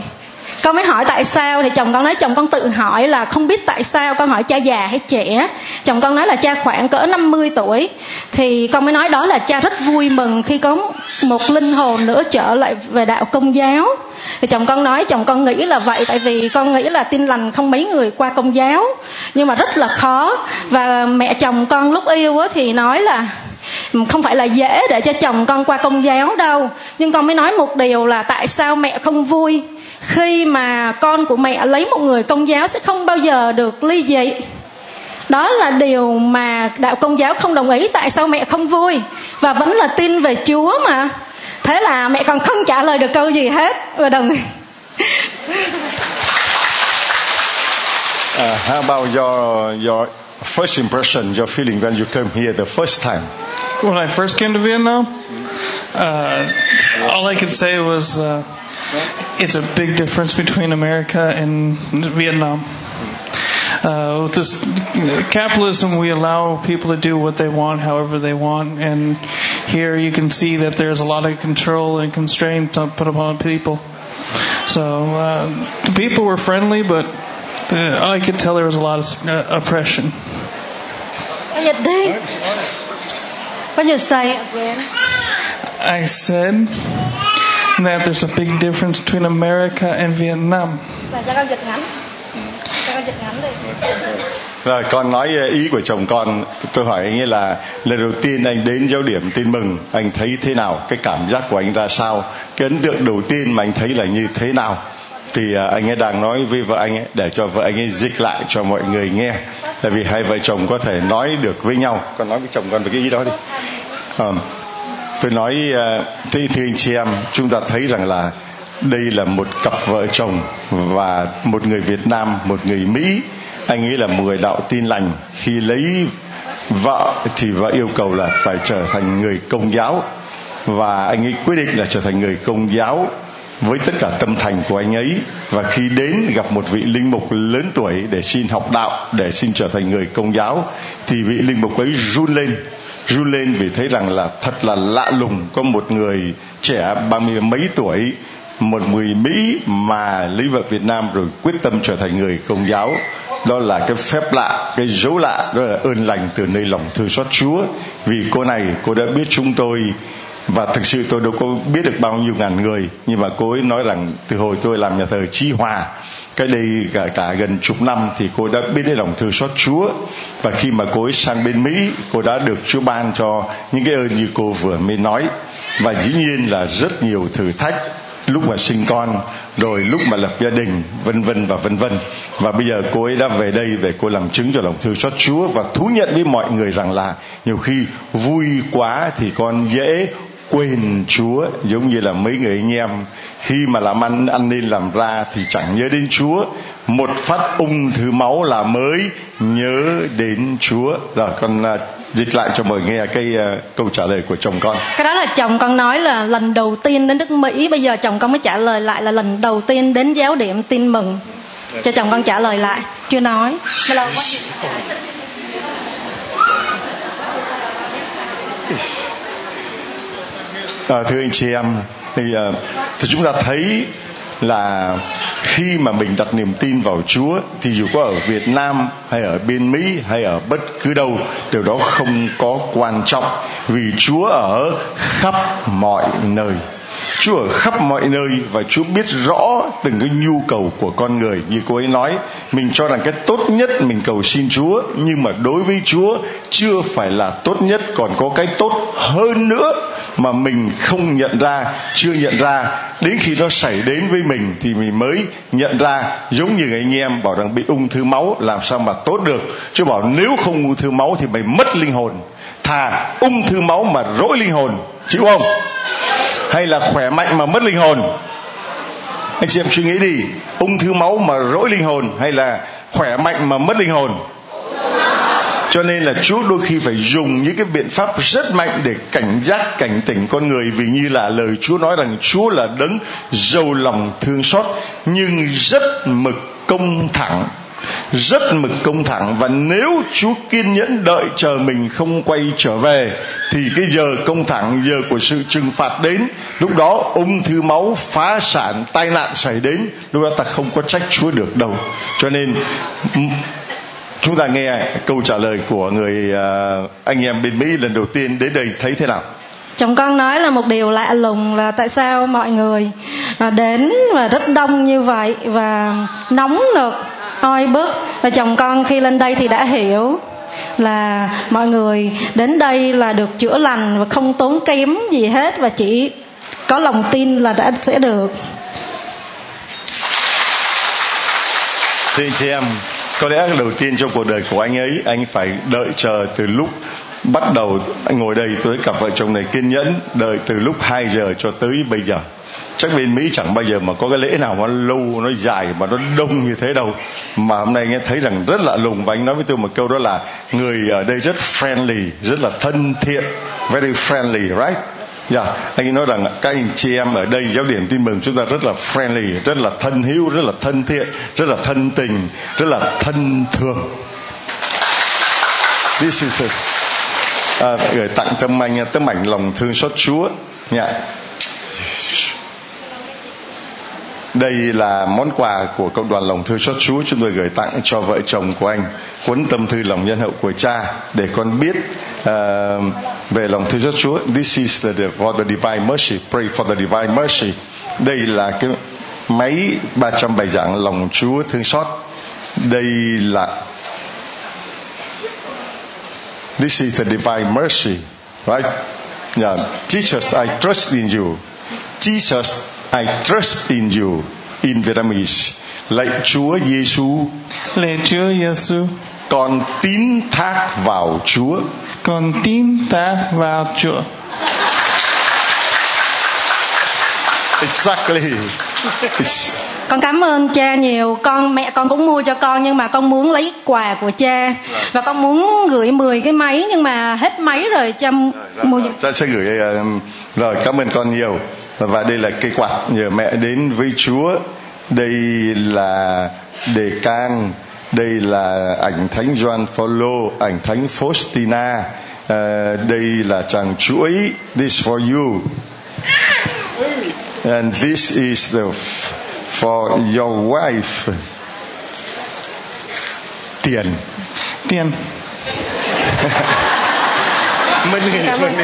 con mới hỏi tại sao, thì chồng con nói, chồng con tự hỏi là không biết tại sao con hỏi cha già hay trẻ. Chồng con nói là cha khoảng cỡ 50 tuổi. Thì con mới nói đó là cha rất vui mừng khi có một linh hồn nữa trở lại về đạo công giáo. Thì chồng con nói, chồng con nghĩ là vậy, tại vì con nghĩ là tin lành không mấy người qua công giáo. Nhưng mà rất là khó. Và mẹ chồng con lúc yêu thì nói là không phải là dễ để cho chồng con qua công giáo đâu. Nhưng con mới nói một điều là tại sao mẹ không vui? Khi mà con của mẹ lấy một người công giáo sẽ không bao giờ được ly dị. Đó là điều mà đạo công giáo không đồng ý tại sao mẹ không vui. Và vẫn là tin về chúa mà. Thế là mẹ còn không trả lời được câu gì hết. Và đồng ý. Uh, how about your your first impression, your feeling when you came here the first time? When I first came to Vietnam, uh, all I could say was uh, it's a big difference between America and Vietnam. Uh, with this capitalism, we allow people to do what they want, however they want, and here you can see that there's a lot of control and constraint put upon people. So uh, the people were friendly, but uh, I could tell there was a lot of uh, oppression. What did you say? Again? I said that there's a big difference between America and Vietnam. Rồi con nói ờ, ý của chồng con. Tôi hỏi anh ấy là Lần đầu tiên anh đến giáo điểm tin mừng Anh thấy thế nào? Cái cảm giác của anh ra sao? Cái ấn tượng đầu tiên mà anh thấy là như thế nào Thì ờ, anh ấy đang nói với vợ anh ấy Để cho vợ anh ấy dịch lại cho mọi người nghe. Tại vì hai vợ chồng có thể nói được với nhau. Con nói với chồng con về cái ý đó đi. À, tôi nói ờ, thế thưa anh chị em chúng ta thấy rằng là đây là một cặp vợ chồng và một người Việt Nam một người Mỹ. Anh ấy là một người đạo tin lành. Khi lấy vợ thì vợ yêu cầu là phải trở thành người công giáo. Và anh ấy quyết định là trở thành người công giáo với tất cả tâm thành của anh ấy. Và khi đến gặp một vị linh mục lớn tuổi để xin học đạo, để xin trở thành người công giáo, thì vị linh mục ấy run lên. Run lên vì thấy rằng là thật là lạ lùng có một người trẻ ba mươi mấy tuổi, một người Mỹ mà lấy vợ Việt Nam rồi quyết tâm trở thành người công giáo. Đó là cái phép lạ, cái dấu lạ, đó là ơn lành từ nơi lòng thương xót Chúa. Vì cô này, cô đã biết chúng tôi và thực sự tôi đâu có biết được bao nhiêu ngàn người. Nhưng mà cô ấy nói rằng từ hồi tôi làm nhà thờ Chi Hòa cái đây cả, cả gần chục năm thì cô đã biết đến lòng thương xót Chúa. Và khi mà cô ấy sang bên Mỹ cô đã được Chúa ban cho những cái ơn như cô vừa mới nói. Và dĩ nhiên là rất nhiều thử thách lúc mà sinh con rồi lúc mà lập gia đình vân vân và vân vân. Và bây giờ cô ấy đã về đây về cô làm chứng cho lòng thương xót Chúa và thú nhận với mọi người rằng là nhiều khi vui quá thì con dễ quên Chúa giống như là mấy người anh em. Khi mà làm ăn ăn nên làm ra thì chẳng nhớ đến Chúa. Một phát ung thư máu là mới nhớ đến Chúa. Rồi con uh, dịch lại cho mọi người nghe cái uh, câu trả lời của chồng con. Cái đó là chồng con nói là lần đầu tiên đến nước Mỹ. Bây giờ chồng con mới trả lời lại là lần đầu tiên đến giáo điểm tin mừng. Cho chồng con trả lời lại. Chưa nói. Lâu quá à, thưa anh chị em thì, uh, thì chúng ta thấy là khi mà mình đặt niềm tin vào Chúa thì dù có ở Việt Nam hay ở bên Mỹ hay ở bất cứ đâu điều đó không có quan trọng vì Chúa ở khắp mọi nơi. Chúa ở khắp mọi nơi và Chúa biết rõ từng cái nhu cầu của con người. Như cô ấy nói, mình cho rằng cái tốt nhất mình cầu xin Chúa, nhưng mà đối với Chúa chưa phải là tốt nhất. Còn có cái tốt hơn nữa mà mình không nhận ra, chưa nhận ra. Đến khi nó xảy đến với mình thì mình mới nhận ra. Giống như anh em bảo rằng bị ung thư máu, làm sao mà tốt được? Chúa bảo nếu không ung thư máu thì mày mất linh hồn. Thà ung thư máu mà rỗi linh hồn, chịu không? Hay là khỏe mạnh mà mất linh hồn? Anh chị em suy nghĩ đi. Ung thư máu mà rỗi linh hồn hay là khỏe mạnh mà mất linh hồn? Cho nên là Chúa đôi khi phải dùng những cái biện pháp rất mạnh để cảnh giác, cảnh tỉnh con người. Vì như là lời Chúa nói rằng Chúa là đấng giàu lòng thương xót, nhưng rất mực công thẳng rất mực công thẳng và nếu Chúa kiên nhẫn đợi chờ mình không quay trở về thì cái giờ công thẳng giờ của sự trừng phạt đến lúc đó ung thư máu phá sản tai nạn xảy đến lúc đó ta không có trách Chúa được đâu. Cho nên chúng ta nghe câu trả lời của người uh, anh em bên Mỹ lần đầu tiên đến đây thấy thế nào? Chồng con nói là một điều lạ lùng là tại sao mọi người à, đến và rất đông như vậy và nóng nực oi bức và chồng con khi lên đây thì đã hiểu là mọi người đến đây là được chữa lành và không tốn kém gì hết và chỉ có lòng tin là đã sẽ được. Thưa chị em, có lẽ đầu tiên trong cuộc đời của anh ấy, anh phải đợi chờ từ lúc bắt đầu anh ngồi đây với cặp vợ chồng này kiên nhẫn đợi từ lúc 2 giờ cho tới bây giờ chắc bên Mỹ chẳng bao giờ mà có cái lễ nào mà lâu nó dài mà nó đông như thế đâu mà hôm nay nghe thấy rằng rất lạ lùng và anh nói với tôi một câu đó là người ở đây rất friendly rất là thân thiện very friendly right Dạ, yeah, anh nói rằng các anh chị em ở đây giáo điểm tin mừng chúng ta rất là friendly, rất là thân hữu, rất là thân thiện, rất là thân tình, rất là thân thương. This is the, À, gửi tặng cho anh tấm ảnh lòng thương xót Chúa. Dạ. Yeah. Đây là món quà của cộng đoàn lòng thương xót Chúa chúng tôi gửi tặng cho vợ chồng của anh cuốn tâm thư lòng nhân hậu của cha để con biết uh, về lòng thương xót Chúa. This is the, for the divine mercy. Pray for the divine mercy. Đây là cái máy 300 bài giảng lòng Chúa thương xót. Đây là This is the divine mercy, right? Yeah. Jesus, I trust in you. Jesus, I trust in you in Vietnamese. Lạy Chúa Giêsu. Lạy Chúa Giêsu. Con tín thác vào Chúa. Con tín thác vào Chúa. Exactly. It's... con cảm ơn cha nhiều. Con mẹ con cũng mua cho con nhưng mà con muốn lấy quà của cha. Và con muốn gửi 10 cái máy nhưng mà hết máy rồi cha cha sẽ gửi rồi cảm ơn con nhiều. Và đây là cây quạt nhờ mẹ đến với Chúa. Đây là đề can. Đây là ảnh thánh Gioan Phaolô ảnh thánh Faustina. Uh, đây là chàng chuỗi this for you. And this is the for your wife. Tiền. Tiền. Mình cảm ơn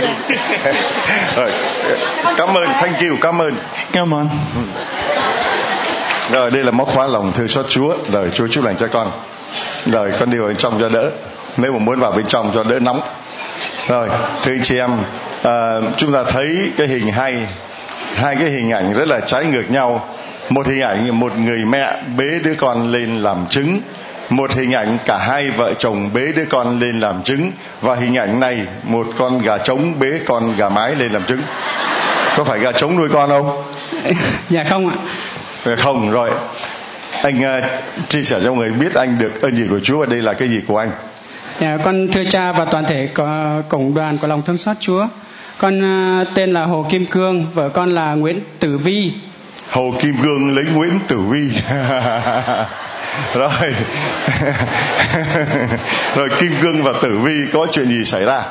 rồi. Cảm ơn. Thank you. Cảm ơn. Cảm ơn. Rồi đây là móc khóa lòng thư xót Chúa. Rồi Chúa chúc lành cho con. Rồi con đi vào bên trong cho đỡ. Nếu mà muốn vào bên trong cho đỡ nóng. Rồi thưa anh chị em à, chúng ta thấy cái hình hay. Hai cái hình ảnh rất là trái ngược nhau một hình ảnh một người mẹ bế đứa con lên làm trứng. Một hình ảnh cả hai vợ chồng bế đứa con lên làm trứng. Và hình ảnh này một con gà trống bế con gà mái lên làm trứng. Có phải gà trống nuôi con không? Dạ không ạ. Dạ không rồi. Anh uh, chia sẻ cho người biết anh được ơn gì của Chúa và đây là cái gì của anh. Dạ con thưa cha và toàn thể cộng đoàn của lòng thương xót Chúa. Con uh, tên là Hồ Kim Cương vợ con là Nguyễn Tử Vi Hồ Kim Cương lấy Nguyễn Tử Vi. Rồi. Rồi Kim Cương và Tử Vi có chuyện gì xảy ra?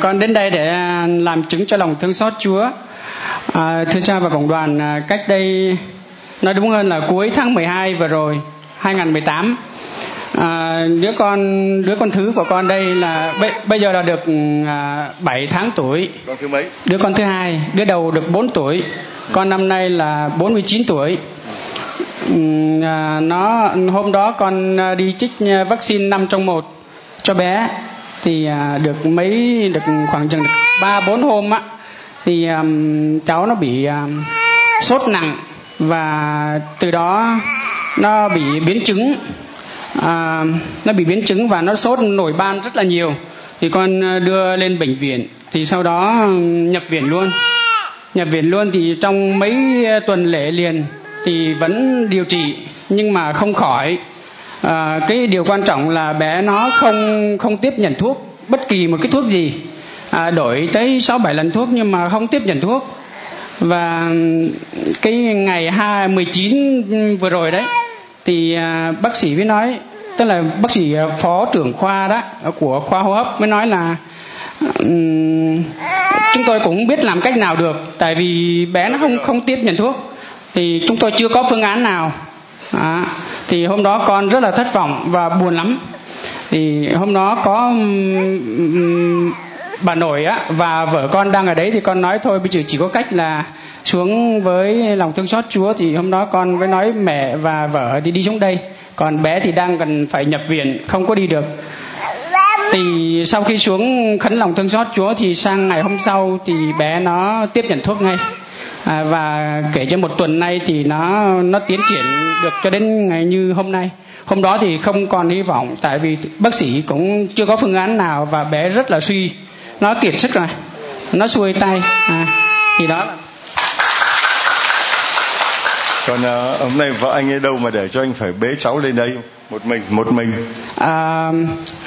Con đến đây để à, làm chứng cho lòng thương xót Chúa. À, thưa cha và cộng đoàn à, cách đây nói đúng hơn là cuối tháng 12 vừa rồi 2018 à, đứa con đứa con thứ của con đây là bây, bây giờ là được à, 7 tháng tuổi. Con thứ mấy? Đứa con thứ hai đứa đầu được 4 tuổi. Con năm nay là 49 tuổi. À, nó hôm đó con à, đi trích à, vaccine năm trong một cho bé. Thì à, được mấy được khoảng chừng ba bốn hôm á thì um, cháu nó bị um, sốt nặng và từ đó nó bị biến chứng à, nó bị biến chứng và nó sốt nổi ban rất là nhiều. Thì con ờ, đưa lên bệnh viện. Thì sau đó nhập viện luôn. Nhập viện luôn thì trong mấy ờ, tuần lễ liền thì vẫn điều trị nhưng mà không khỏi. À, cái điều quan trọng là bé nó không không tiếp nhận thuốc bất kỳ một cái thuốc gì. À, đổi tới sáu bảy lần thuốc nhưng mà không tiếp nhận thuốc. Và cái ngày hai mười chín vừa rồi đấy thì à, bác sĩ mới nói tức là bác sĩ à, phó trưởng khoa đó à, của khoa hô hấp mới nói là um, chúng tôi cũng biết làm cách nào được tại vì bé nó không không tiếp nhận thuốc. Thì chúng tôi chưa có phương án nào. À, thì hôm đó con rất là thất vọng và buồn lắm. Thì hôm đó có um, bà nội á và vợ con đang ở đấy thì con nói thôi bây giờ chỉ có cách là xuống với lòng thương xót Chúa thì hôm đó con mới nói mẹ và vợ đi đi xuống đây. Còn bé thì đang cần phải nhập viện không có đi được. Thì sau khi xuống khấn lòng thương xót Chúa thì sang ngày hôm sau thì bé nó tiếp nhận thuốc ngay. À, và kể cho một tuần nay thì nó nó tiến triển được cho đến ngày như hôm nay. Hôm đó thì không còn hy vọng tại vì bác sĩ cũng chưa có phương án nào và bé rất là suy. Nó kiệt sức rồi nó xuôi tay. À, thì đó còn uh, hôm nay vợ anh ấy đâu mà để cho anh phải bế cháu lên đây? Một mình một mình. À,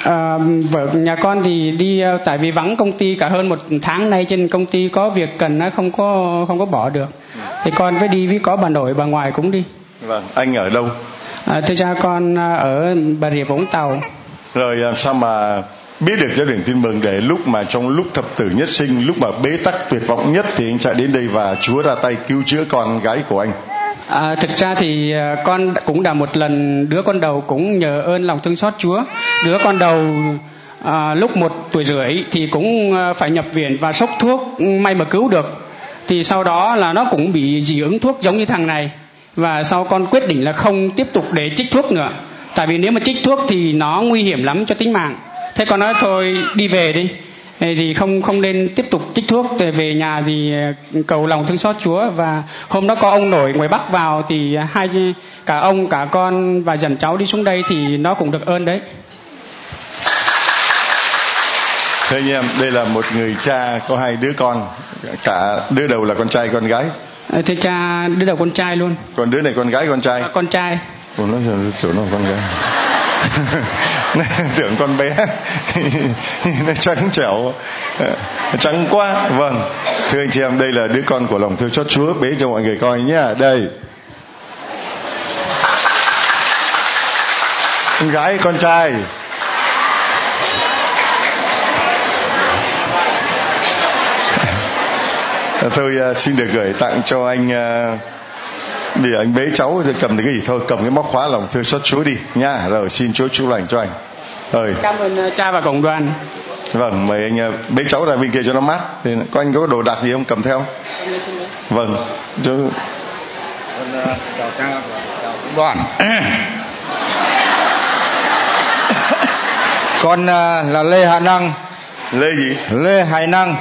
à, vợ nhà con thì đi uh, tại vì vắng công ty cả hơn một tháng nay trên công ty có việc cần nó không có không có bỏ được. Thì con phải đi với có bà nội bà ngoại cũng đi. Vâng anh ở đâu? À, thưa cha con ở bà rịa vũng tàu. Rồi sao mà biết được cho điển tin mừng để lúc mà trong lúc thập tử nhất sinh lúc mà bế tắc tuyệt vọng nhất thì anh chạy đến đây và Chúa ra tay cứu chữa con gái của anh À, thực ra thì à, con cũng đã một lần đứa con đầu cũng nhờ ơn lòng thương xót Chúa. Đứa con đầu à, lúc một tuổi rưỡi thì cũng à, phải nhập viện và sốc thuốc ừ, may mà cứu được. Thì sau đó là nó cũng bị dị ứng thuốc giống như thằng này và sau con quyết định là không tiếp tục để trích thuốc nữa. Tại vì nếu mà trích thuốc thì nó nguy hiểm lắm cho tính mạng thế con nói thôi đi về đi thì không không nên tiếp tục trích thuốc về nhà thì ờ, cầu lòng thương xót Chúa và hôm đó có ông nổi ngoài Bắc vào thì hai cả ông cả con và dần cháu đi xuống đây thì nó cũng được ơn đấy. Thưa anh em, đây là một người cha có hai đứa con, cả đứa đầu là con trai con gái. Ờ, thưa cha, đứa đầu con trai luôn. Còn đứa này con gái con trai? À, con trai. Ủa nó chỗ nó con gái. tưởng con bé nó trắng trẻo. Ờ, trắng quá. Vâng. Thưa anh chị em đây là đứa con của lòng thương xót chúa bế cho mọi người coi nhé. Đây. Con gái con trai. Tôi uh, ờ, xin được gửi tặng cho anh uh, để anh bế cháu cầm được cái gì? Thôi cầm cái móc khóa lòng thương xót chúa đi nha. Rồi xin chúa chúc lành cho anh. Rồi. Cảm ơn uh, cha và cộng đoàn. Vâng mời anh uh, bế cháu ra bên kia cho nó mát. Thì có anh có đồ đạc gì không? Cầm theo. Vâng. Cho chào cha và chào cộng đoàn. Con uh, là lê hà năng. Lê gì? Lê hải năng.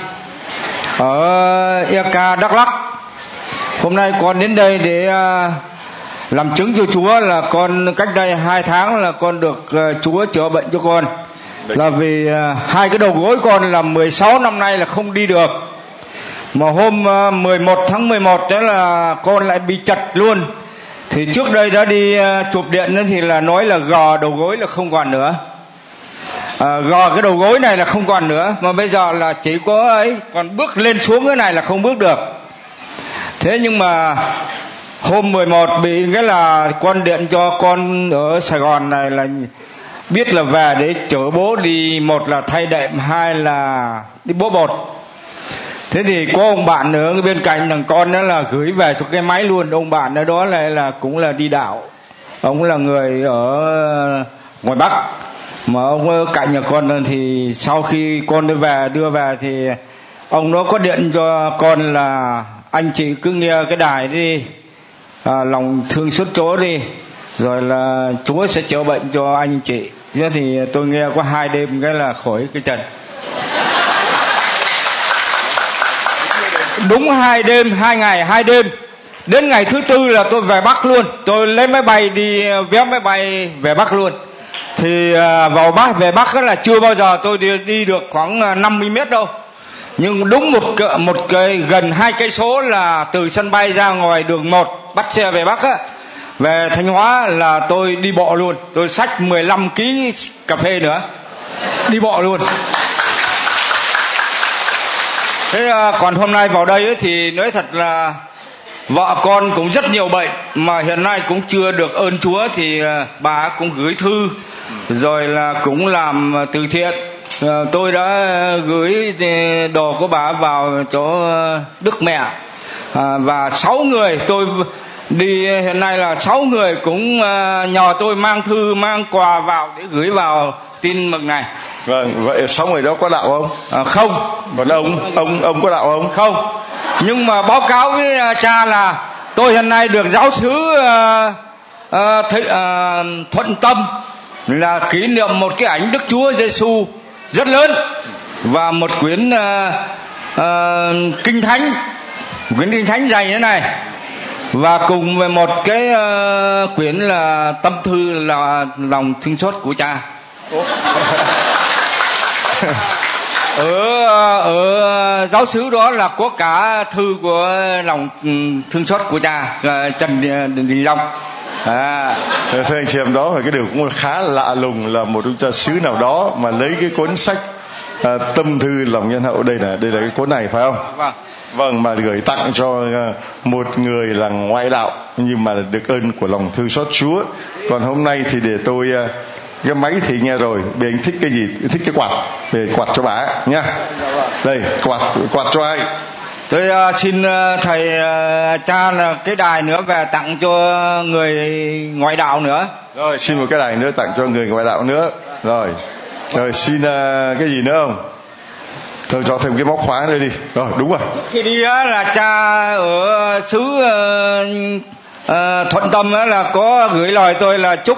Ở Eka Đắk Lắk hôm nay con đến đây để uh, làm chứng cho Chúa là con cách đây hai tháng là con được uh, Chúa chữa bệnh cho con. Là vì uh, hai cái đầu gối con là 16 năm nay là không đi được. Mà hôm uh, 11 tháng 11 đó là con lại bị chật luôn. Thì trước đây đã đi chụp điện thì là nói là gò đầu gối là không còn nữa. À, gò cái đầu gối này là không còn nữa. Mà bây giờ là chỉ có ấy còn bước lên xuống cái này là không bước được thế nhưng mà hôm 11 bị cái là con điện cho con ở Sài Gòn này là biết là về để chở bố đi, một là thay đệm, hai là đi bố bột. Thế thì có ông bạn nữa bên cạnh thằng con đó là gửi về cho cái máy luôn, ông bạn đó đó là là cũng là đi đạo. Ông là người ở ngoài bắc. Mà ông ở cạnh nhà con thì sau khi con đưa về đưa về thì ông nó có điện cho con là anh chị cứ nghe cái đài đi à, lòng thương xót chúa đi rồi là chúa sẽ chữa bệnh cho anh chị. Thế thì tôi nghe có hai đêm cái là khỏi cái trần đúng hai đêm hai ngày hai đêm. Đến ngày thứ tư là tôi về bắc luôn. Tôi lấy máy bay đi vé máy bay về bắc luôn. Thì à, vào bắc về bắc là chưa bao giờ tôi đi, đi được khoảng à, 50 mét đâu nhưng đúng một cỡ một cái gần hai cây số là từ sân bay ra ngoài đường một bắt xe về bắc á. Về thanh hóa là tôi đi bộ luôn. Tôi xách 15 kg cà phê nữa. Đi bộ luôn. Thế à, còn hôm nay vào đây ấy, thì nói thật là vợ con cũng rất nhiều bệnh mà hiện nay cũng chưa được ơn chúa thì à, bà cũng gửi thư rồi là cũng làm từ thiện tôi đã gửi đồ của bà vào chỗ đức mẹ. À, và sáu người tôi đi hiện nay là sáu người cũng nhờ tôi mang thư mang quà vào để gửi vào tin mừng này. Vâng vậy sáu người đó có đạo không? À, không. Còn ông ông ông có đạo không? Không. Nhưng mà báo cáo với cha là tôi hiện nay được giáo sứ th- uh, thuận tâm là kỷ niệm một cái ảnh Đức Chúa Giêsu rất lớn. Và một quyển uh, uh, kinh thánh quyển kinh thánh dày thế này. Và cùng với một cái uh, quyển là tâm thư là lòng thương xót của cha. Ở ở giáo sứ đó là có cả thư của lòng thương xót của cha Trần Đình Long à. Thưa anh chị em đó là cái điều cũng khá lạ lùng là một ông cha xứ nào đó mà lấy cái cuốn sách à, tâm thư lòng nhân hậu. Đây là đây là cái cuốn này phải không? Vâng. Vâng mà gửi tặng cho một người là ngoại đạo nhưng mà được ơn của lòng thương xót Chúa. Còn hôm nay thì để tôi cái máy thì nghe rồi để anh thích cái gì? Thích cái quạt để quạt cho bà nhá. Đây quạt quạt cho ai tôi uh, xin uh, thầy uh, cha là cái đài nữa về tặng cho người ngoại đạo nữa. Rồi xin một cái đài nữa tặng cho người ngoại đạo nữa. Rồi. Rồi xin cái gì nữa không? Thôi cho thêm cái móc khóa nữa đi. Rồi đúng rồi. Khi đi á là cha ở xứ thuận tâm là có gửi lời tôi là chúc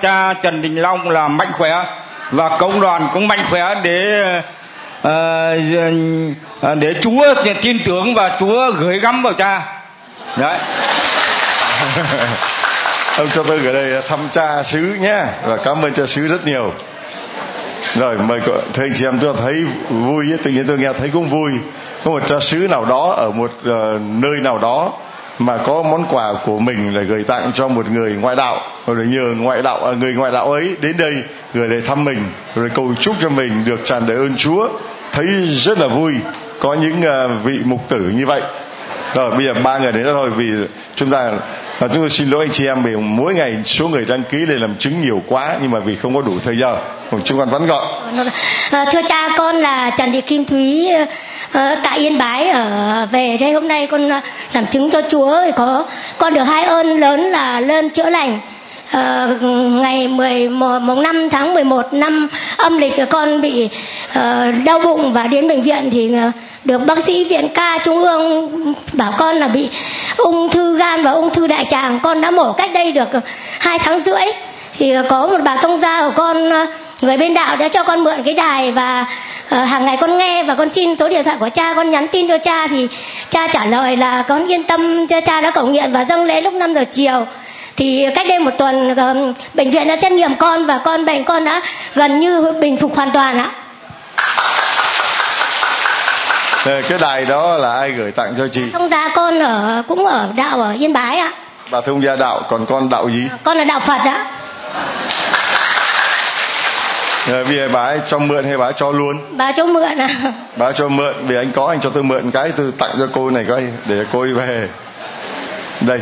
cha trần đình long là mạnh khỏe và cộng đoàn cũng mạnh khỏe để uh, để chúa tin tưởng và chúa gửi gắm vào cha. Đấy. Ông cho tôi gửi đây thăm cha xứ nhé và cảm ơn cha xứ rất nhiều. Rồi mời thưa anh chị em tôi thấy vui tự nhiên tôi nghe thấy cũng vui. Có một cha xứ nào đó ở một uh, nơi nào đó mà có món quà của mình là gửi tặng cho một người ngoại đạo rồi nhờ ngoại đạo à, người ngoại đạo ấy đến đây gửi để thăm mình, rồi cầu chúc cho mình được tràn đầy ơn Chúa. Thấy rất là vui, có những à, vị mục tử như vậy. Rồi, bây giờ ba người đến đó thôi, vì chúng ta và chúng tôi xin lỗi anh chị em vì mỗi ngày số người đăng ký lên làm chứng nhiều quá nhưng mà vì không có đủ thời giờ. Chúng con vẫn gọi à, ờ, thưa cha con là trần thị kim thúy ờ, tại yên bái. Ở về đây hôm nay con làm chứng cho chúa. Thì có con được hai ơn lớn là lên chữa lành. Uh, ngày 11 mùng 5 tháng 11 năm âm lịch con bị uh, đau bụng và đến bệnh viện thì uh, được bác sĩ viện ca trung ương bảo con là bị ung thư gan và ung thư đại tràng. Con đã mổ cách đây được hai tháng rưỡi. Thì có một bà thông gia của con người bên đạo đã cho con mượn cái đài và uh, hàng ngày con nghe và con xin số điện thoại của cha con nhắn tin cho cha thì cha trả lời là con yên tâm cho cha đã cầu nguyện và dâng lễ lúc 5 giờ chiều thì cách đây một tuần bệnh viện đã xét nghiệm con và con bệnh con đã gần như bình phục hoàn toàn ạ cái đài đó là ai gửi tặng cho chị thông gia con ở cũng ở đạo ở yên bái ạ bà thông gia đạo còn con đạo gì con là đạo phật ạ Rồi bây giờ bà ấy cho mượn hay bà ấy cho luôn? Bà cho mượn à? Bà cho mượn, vì anh có anh cho tôi mượn cái tôi tặng cho cô này coi để cô ấy về. Đây,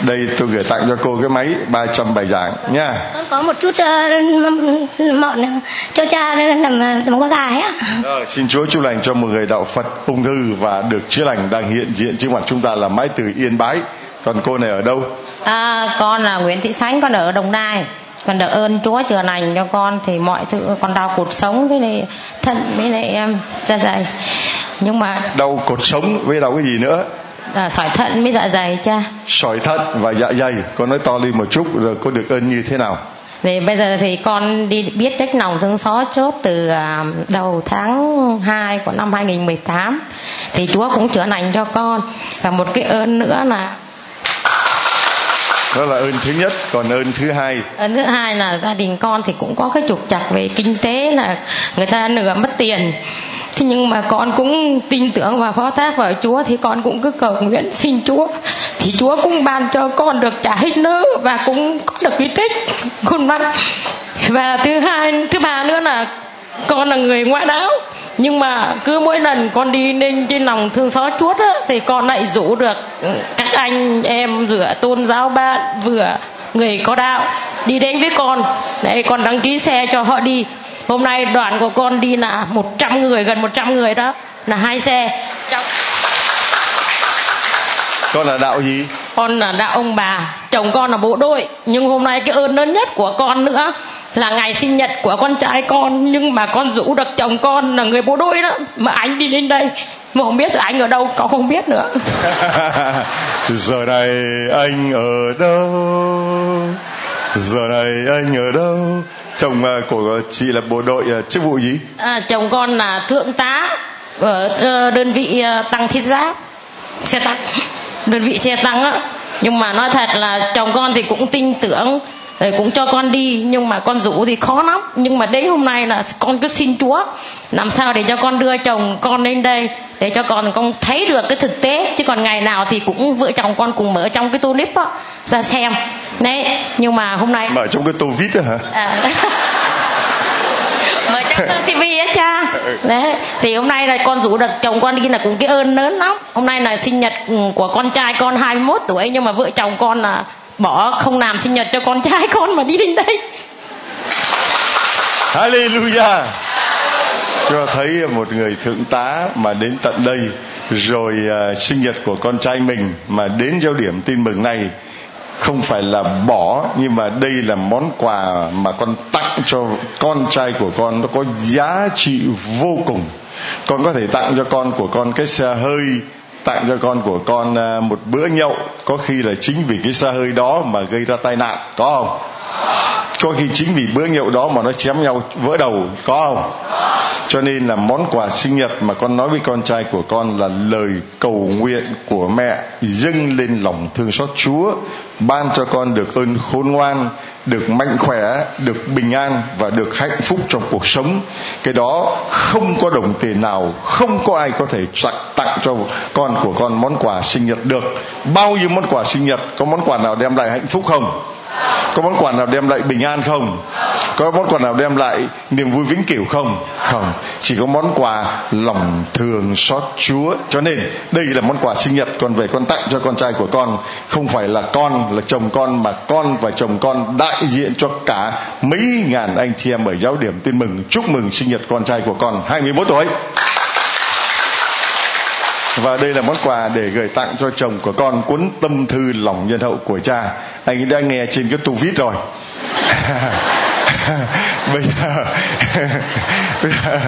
đây tôi gửi tặng cho cô cái máy 300 bài giảng nha. Con có một chút uh, mọn cho cha làm làm qua gài á. Rồi, xin Chúa chúc lành cho một người đạo Phật ung thư và được chữa lành đang hiện diện trước mặt chúng ta là mãi từ Yên Bái. Còn cô này ở đâu? À, con là Nguyễn Thị Sánh, con ở Đồng Nai con được ơn Chúa chữa lành cho con thì mọi thứ con đau cột sống với lại thận với lại em dạ dày nhưng mà đau cột sống với đau cái gì nữa à, sỏi thận với dạ dày cha. Sỏi thận và dạ dày con nói to lên một chút rồi có được ơn như thế nào? Thì bây giờ thì con đi biết trách lòng thương xót chốt từ à, đầu tháng 2 của năm 2018 thì Chúa cũng chữa lành cho con. Và một cái ơn nữa là đó là ơn thứ nhất còn ơn thứ hai. Ơn thứ hai là gia đình con thì cũng có cái trục chặt về kinh tế là người ta nửa mất tiền thế nhưng mà con cũng tin tưởng và phó thác vào chúa thì con cũng cứ cầu nguyện xin chúa. Thì chúa cũng ban cho con được trả hết nợ và cũng có được cái tích khuôn mặt và thứ hai thứ ba nữa là con là người ngoại đạo. Nhưng mà cứ mỗi lần con đi lên trên lòng thương xót chuốt á, thì con lại rủ được các anh em vừa tôn giáo bạn vừa người có đạo đi đến với con. Đấy con đăng ký xe cho họ đi hôm nay đoàn của con đi là 100 người gần 100 người đó. Là hai xe. Trong... con là đạo gì? Con là đạo ông bà. Chồng con là bộ đội. Nhưng hôm nay cái ơn lớn nhất của con nữa là ngày sinh nhật của con trai con. Nhưng mà con rủ được chồng con là người bộ đội đó. Mà anh đi đến đây. Mà không biết anh ở đâu con không biết nữa. Giờ này anh ở đâu? Giờ này anh ở đâu chồng ờ, của chị là bộ đội ờ, chức vụ gì? À, chồng con là thượng tá ở ờ, đơn vị tăng thiết giáp xe tăng. Đơn vị xe tăng á. Nhưng mà nói thật là chồng con thì cũng tin tưởng cũng cho con đi nhưng mà con rủ thì khó lắm. Nhưng mà đến hôm nay là con cứ xin chúa. Làm sao để cho con đưa chồng con lên đây để cho con con thấy được cái thực tế. Chứ còn ngày nào thì cũng vợ chồng con cùng mở trong cái tô nếp á ra xem. Đấy nhưng mà hôm nay mở trong cái tô vít hả? À. mở trong tivi á cha. Đấy thì hôm nay là con rủ được chồng con đi là cũng cái ơn lớn lắm. Hôm nay là sinh nhật của con trai con 21 tuổi nhưng mà vợ chồng con là bỏ không làm sinh nhật cho con trai con mà đi đến đây. Hallelujah. Cho thấy một người thượng tá mà đến tận đây rồi uh, sinh nhật của con trai mình mà đến giao điểm tin mừng này không phải là bỏ nhưng mà đây là món quà mà con tặng cho con trai của con. Nó có giá trị vô cùng. Con có thể tặng cho con của con cái xe hơi tặng cho con của con à, một bữa nhậu, có khi là chính vì cái xe hơi đó mà gây ra tai nạn, có không? Có khi chính vì bữa nhậu đó mà nó chém nhau vỡ đầu, có không? Cho nên là món quà sinh nhật mà con nói với con trai của con là lời cầu nguyện của mẹ dâng lên lòng thương xót Chúa ban cho con được ơn khôn ngoan được mạnh khỏe được bình an và được hạnh phúc trong cuộc sống. Cái đó không có đồng tiền nào không có ai có thể tặng, tặng cho con của con món quà sinh nhật được. Bao nhiêu món quà sinh nhật có món quà nào đem lại hạnh phúc không? Có món quà nào đem lại bình an không? Có món quà nào đem lại niềm vui vĩnh cửu không? Không. Chỉ có món quà lòng thường xót chúa. Cho nên, đây là món quà sinh nhật con về con tặng cho con trai của con. Không phải là con, là chồng con, mà con và chồng con đại diện cho cả mấy ngàn anh chị em ở giáo điểm tin mừng, chúc mừng sinh nhật con trai của con. 21 tuổi và đây là món quà để gửi tặng cho chồng của con cuốn tâm thư lòng nhân hậu của cha. Anh ấy đã nghe trên cái tu vít rồi. Bây giờ, bây giờ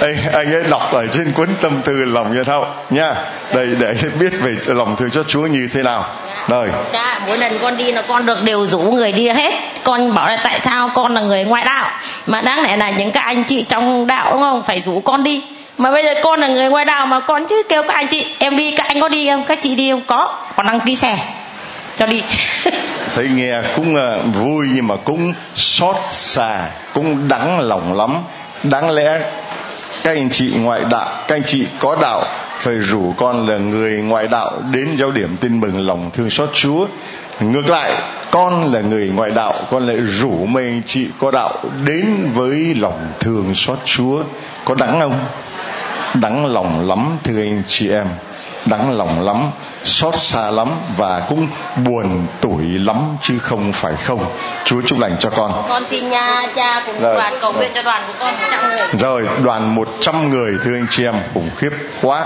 anh, anh ấy đọc ở trên cuốn tâm thư lòng nhân hậu nha. Đây để biết về lòng thương cho Chúa như thế nào. Rồi. Cha mỗi lần con đi là con được đều rủ người đi hết. Con bảo là tại sao con là người ngoại đạo? Mà đáng lẽ là những các anh chị trong đạo đúng không? Phải rủ con đi mà bây giờ con là người ngoài đạo mà con cứ kêu các anh chị, em đi, các anh có đi không? Các chị đi không? Có. Còn đăng ký xe. Cho đi. Thấy nghe, cũng vui nhưng mà cũng xót xa, cũng đắng lòng lắm. Đáng lẽ các anh chị ngoại đạo các anh chị có đạo phải rủ con là người ngoại đạo đến giáo điểm tin mừng lòng thương xót chúa. Ngược lại, con là người ngoại đạo con lại rủ mấy anh chị có đạo đến với lòng thương xót chúa. Có đắng không? Đắng lòng lắm thưa anh chị em. Đắng lòng lắm xót xa lắm và cũng buồn tuổi lắm chứ không phải không. Chúa chúc lành cho con. Con xin nha cha cùng rồi. đoàn cầu nguyện cho đoàn của con 100 người. Rồi đoàn 100 người thưa anh chị em khủng khiếp quá.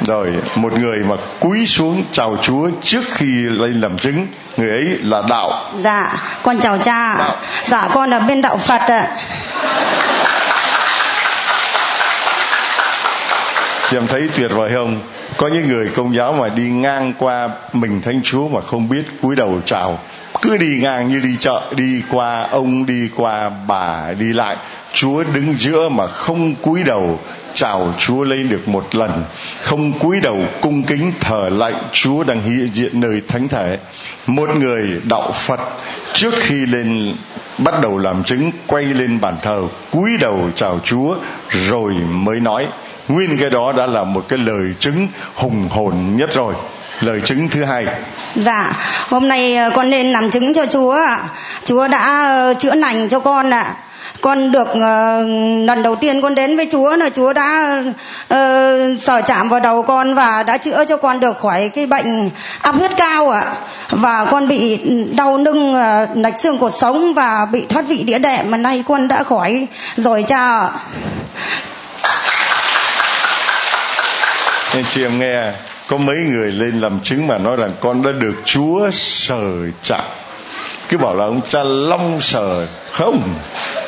Rồi một người mà cúi xuống chào chúa trước khi lên làm chứng người ấy là đạo. Dạ con chào cha đạo. dạ con là bên đạo phật ạ chị em thấy tuyệt vời không có những người công giáo mà đi ngang qua mình thánh chúa mà không biết cúi đầu chào. Cứ đi ngang như đi chợ, đi qua ông, đi qua bà, đi lại. Chúa đứng giữa mà không cúi đầu chào chúa lên được một lần. Không cúi đầu cung kính thờ lạy chúa đang hiện diện nơi thánh thể. Một người đạo phật trước khi lên, bắt đầu làm chứng, quay lên bàn thờ, cúi đầu chào chúa rồi mới nói nguyên cái đó đã là một cái lời chứng hùng hồn nhất rồi. Lời chứng thứ hai. Dạ hôm nay ờ, con lên làm chứng cho chúa chúa đã ờ, chữa lành cho con ạ. Con được uh, lần đầu tiên con đến với Chúa là Chúa đã uh, sở chạm vào đầu con và đã chữa cho con được khỏi cái bệnh áp huyết cao ạ. Và con bị đau lưng uh, lệch xương cột sống và bị thoát vị đĩa đệm mà nay con đã khỏi rồi cha nên chị em nghe có mấy người lên làm chứng mà nói rằng con đã được chúa sờ chạm cứ bảo là ông cha long sờ. Không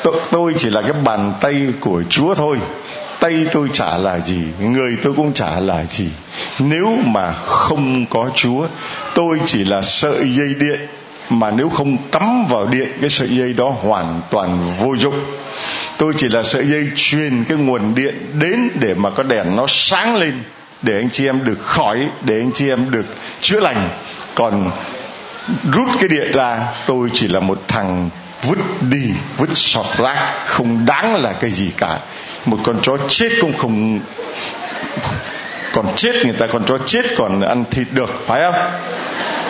tôi, tôi chỉ là cái bàn tay của chúa thôi. Tay tôi chả là gì người tôi cũng chả là gì. Nếu mà không có chúa tôi chỉ là sợi dây điện. Mà nếu không cắm vào điện cái sợi dây đó hoàn toàn vô dụng. Tôi chỉ là sợi dây truyền cái nguồn điện đến để mà có đèn nó sáng lên để anh chị em được khỏi để anh chị em được chữa lành. Còn rút cái điện ra, tôi chỉ là một thằng vứt đi, vứt sọt rác không đáng là cái gì cả. Một con chó chết cũng không còn chết người ta còn chó chết còn ăn thịt được, phải không?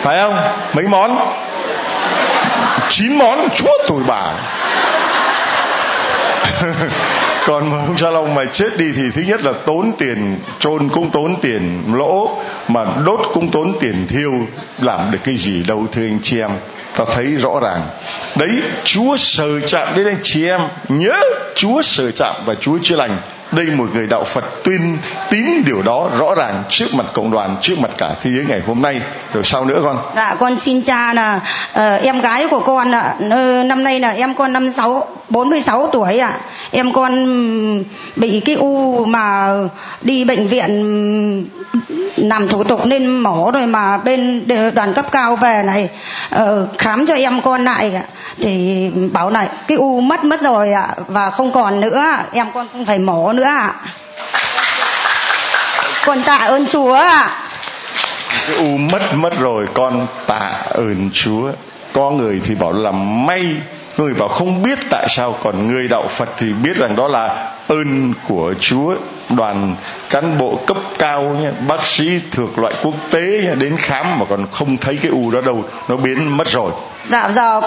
Phải không? Mấy món? Chín món? Chúa tôi bà. còn mà ông Salong mà chết đi thì thứ nhất là tốn tiền, chôn cũng tốn tiền lỗ, mà đốt cũng tốn tiền thiêu, làm được cái gì đâu, thưa anh chị em. Ta thấy rõ ràng. Đấy, Chúa sờ chạm đến anh chị em. Nhớ, Chúa sờ chạm và Chúa chữa lành đây một người đạo Phật tuyên tín điều đó rõ ràng trước mặt cộng đoàn trước mặt cả thế giới ngày hôm nay. Rồi sau nữa con? Dạ con xin cha là uh, em gái của con ạ. Uh, năm nay là em con năm sáu bốn mươi sáu tuổi ạ. À. em con bị cái u mà đi bệnh viện làm thủ tục nên mổ rồi mà bên đoàn cấp cao về này uh, khám cho em con lại thì bảo này cái u mất mất rồi ạ và không còn nữa em con không phải mổ nữa ạ. Con tạ ơn chúa ạ. Cái u mất mất rồi con tạ ơn chúa. Có người thì bảo là may người bảo không biết tại sao còn người đạo phật thì biết rằng đó là ơn của chúa. Đoàn cán bộ cấp cao nhé, bác sĩ thuộc loại quốc tế nhé, đến khám mà còn không thấy cái u đó đâu nó biến mất rồi dạ giờ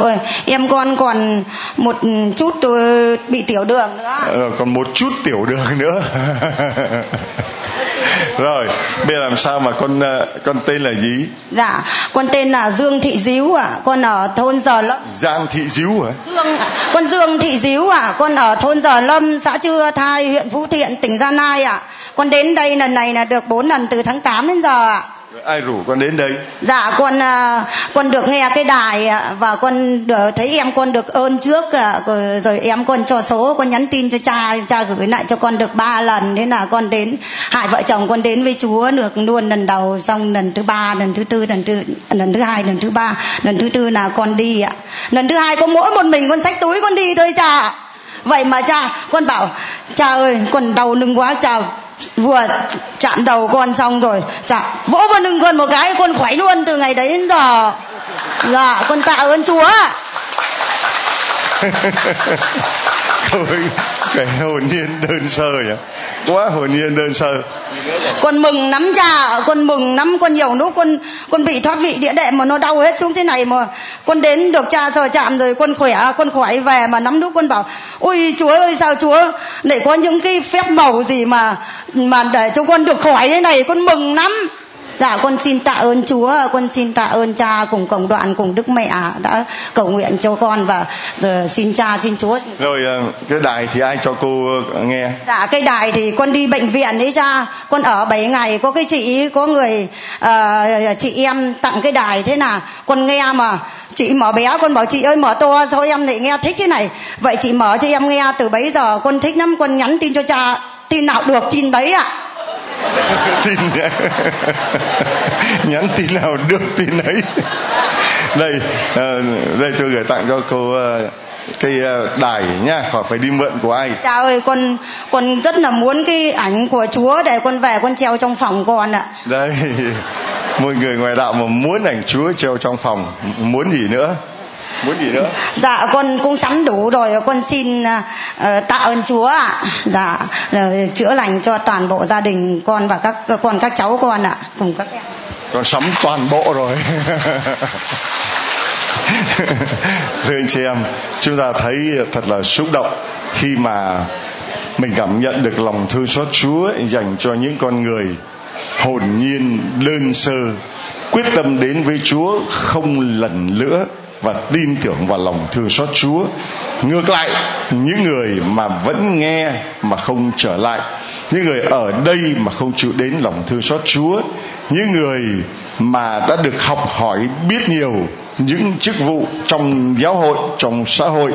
em con còn một chút bị tiểu đường nữa ờ, còn một chút tiểu đường nữa rồi bây giờ làm sao mà con ờ, con tên là gì dạ con tên là dương thị díu ạ à. con ở thôn giờ lâm giang thị díu hả dương con dương thị díu ạ à. con ở thôn giờ lâm xã chưa thai huyện phú thiện tỉnh gia lai ạ à. con đến đây lần này là được bốn lần từ tháng 8 đến giờ ạ à ai rủ con đến đây? Dạ con à, con được nghe cái đài à, và con được thấy em con được ơn trước à, rồi, rồi em con cho số con nhắn tin cho cha cha gửi lại cho con được ba lần thế là con đến hai vợ chồng con đến với chúa được luôn lần đầu xong lần thứ ba lần thứ tư lần thứ lần thứ hai lần thứ ba lần thứ tư là con đi ạ. Lần thứ hai có mỗi một mình con xách túi con đi thôi cha vậy mà cha con bảo cha ơi con đau lưng quá cha vừa chạm đầu con xong rồi. Chạm vỗ vào lưng con một cái con khỏe luôn từ ngày đấy đến giờ. Dạ con tạ ơn chúa. Ôi, cái hồn nhiên đơn sơ nhỉ? Quá hồn nhiên đơn sơ. Con mừng nắm cha con mừng nắm con nhiều lúc con con bị thoát vị địa đệm mà nó đau hết xuống thế này mà con đến được cha sờ chạm rồi con khỏe con khỏe về mà nắm lúc con bảo, ôi chúa ơi, sao chúa để có những cái phép màu gì mà mà để cho con được khỏi thế này? Con mừng lắm dạ con xin tạ ơn chúa con xin tạ ơn cha cùng cộng đoạn cùng đức mẹ đã cầu nguyện cho con và giờ xin cha xin chúa. Rồi ờ, cái đài thì ai cho cô ờ, nghe? Dạ cái đài thì con đi bệnh viện đấy cha. Con ở 7 ngày có cái chị có người uh, chị em tặng cái đài thế nào. Con nghe mà chị mở bé con bảo chị ơi mở to sao em lại nghe thích thế này? Vậy chị mở cho em nghe từ bấy giờ con thích lắm con nhắn tin cho cha. Tin nào được tin đấy ạ. à tin nhắn tin nào được tin ấy. Đây uh, đây tôi gửi tặng cho cô uh, cái uh, đài nha khỏi phải đi mượn của ai. Cha ơi con con rất là muốn cái ảnh của chúa để con về con treo trong phòng con ạ. Đây mọi người ngoài đạo mà muốn ảnh chúa treo trong phòng muốn gì nữa muốn gì nữa? Dạ con cũng sắm đủ rồi. Con xin uh, tạ ơn chúa ạ. Dạ uh, chữa lành cho toàn bộ gia đình con và các con các cháu con ạ. Cùng các em. Con sắm toàn bộ rồi. Thưa anh chị em chúng ta thấy thật là xúc động khi mà mình cảm nhận được lòng thương xót Chúa dành cho những con người hồn nhiên đơn sơ quyết tâm đến với Chúa không lần nữa và tin tưởng vào lòng thương xót Chúa. Ngược lại, những người mà vẫn nghe mà không trở lại, những người ở đây mà không chịu đến lòng thương xót Chúa, những người mà đã được học hỏi biết nhiều những chức vụ trong giáo hội, trong xã hội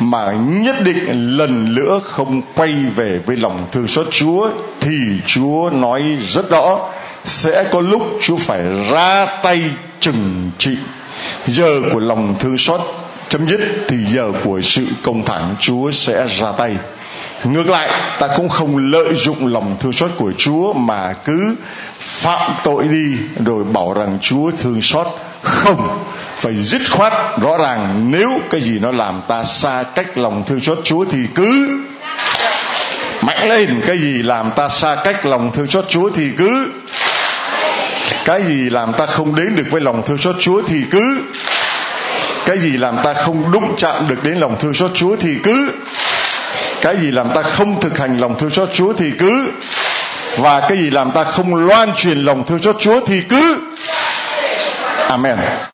mà nhất định lần nữa không quay về với lòng thương xót Chúa thì Chúa nói rất rõ sẽ có lúc Chúa phải ra tay trừng trị giờ của lòng thương xót chấm dứt thì giờ của sự công thẳng Chúa sẽ ra tay. Ngược lại, ta cũng không lợi dụng lòng thương xót của Chúa mà cứ phạm tội đi rồi bảo rằng Chúa thương xót. Không, phải dứt khoát rõ ràng nếu cái gì nó làm ta xa cách lòng thương xót Chúa thì cứ mạnh lên. Cái gì làm ta xa cách lòng thương xót Chúa thì cứ cái gì làm ta không đến được với lòng thương xót Chúa thì cứ. Cái gì làm ta không đụng chạm được đến lòng thương xót Chúa thì cứ. Cái gì làm ta không thực hành lòng thương xót Chúa thì cứ. Và cái gì làm ta không loan truyền lòng thương xót Chúa thì cứ. Amen.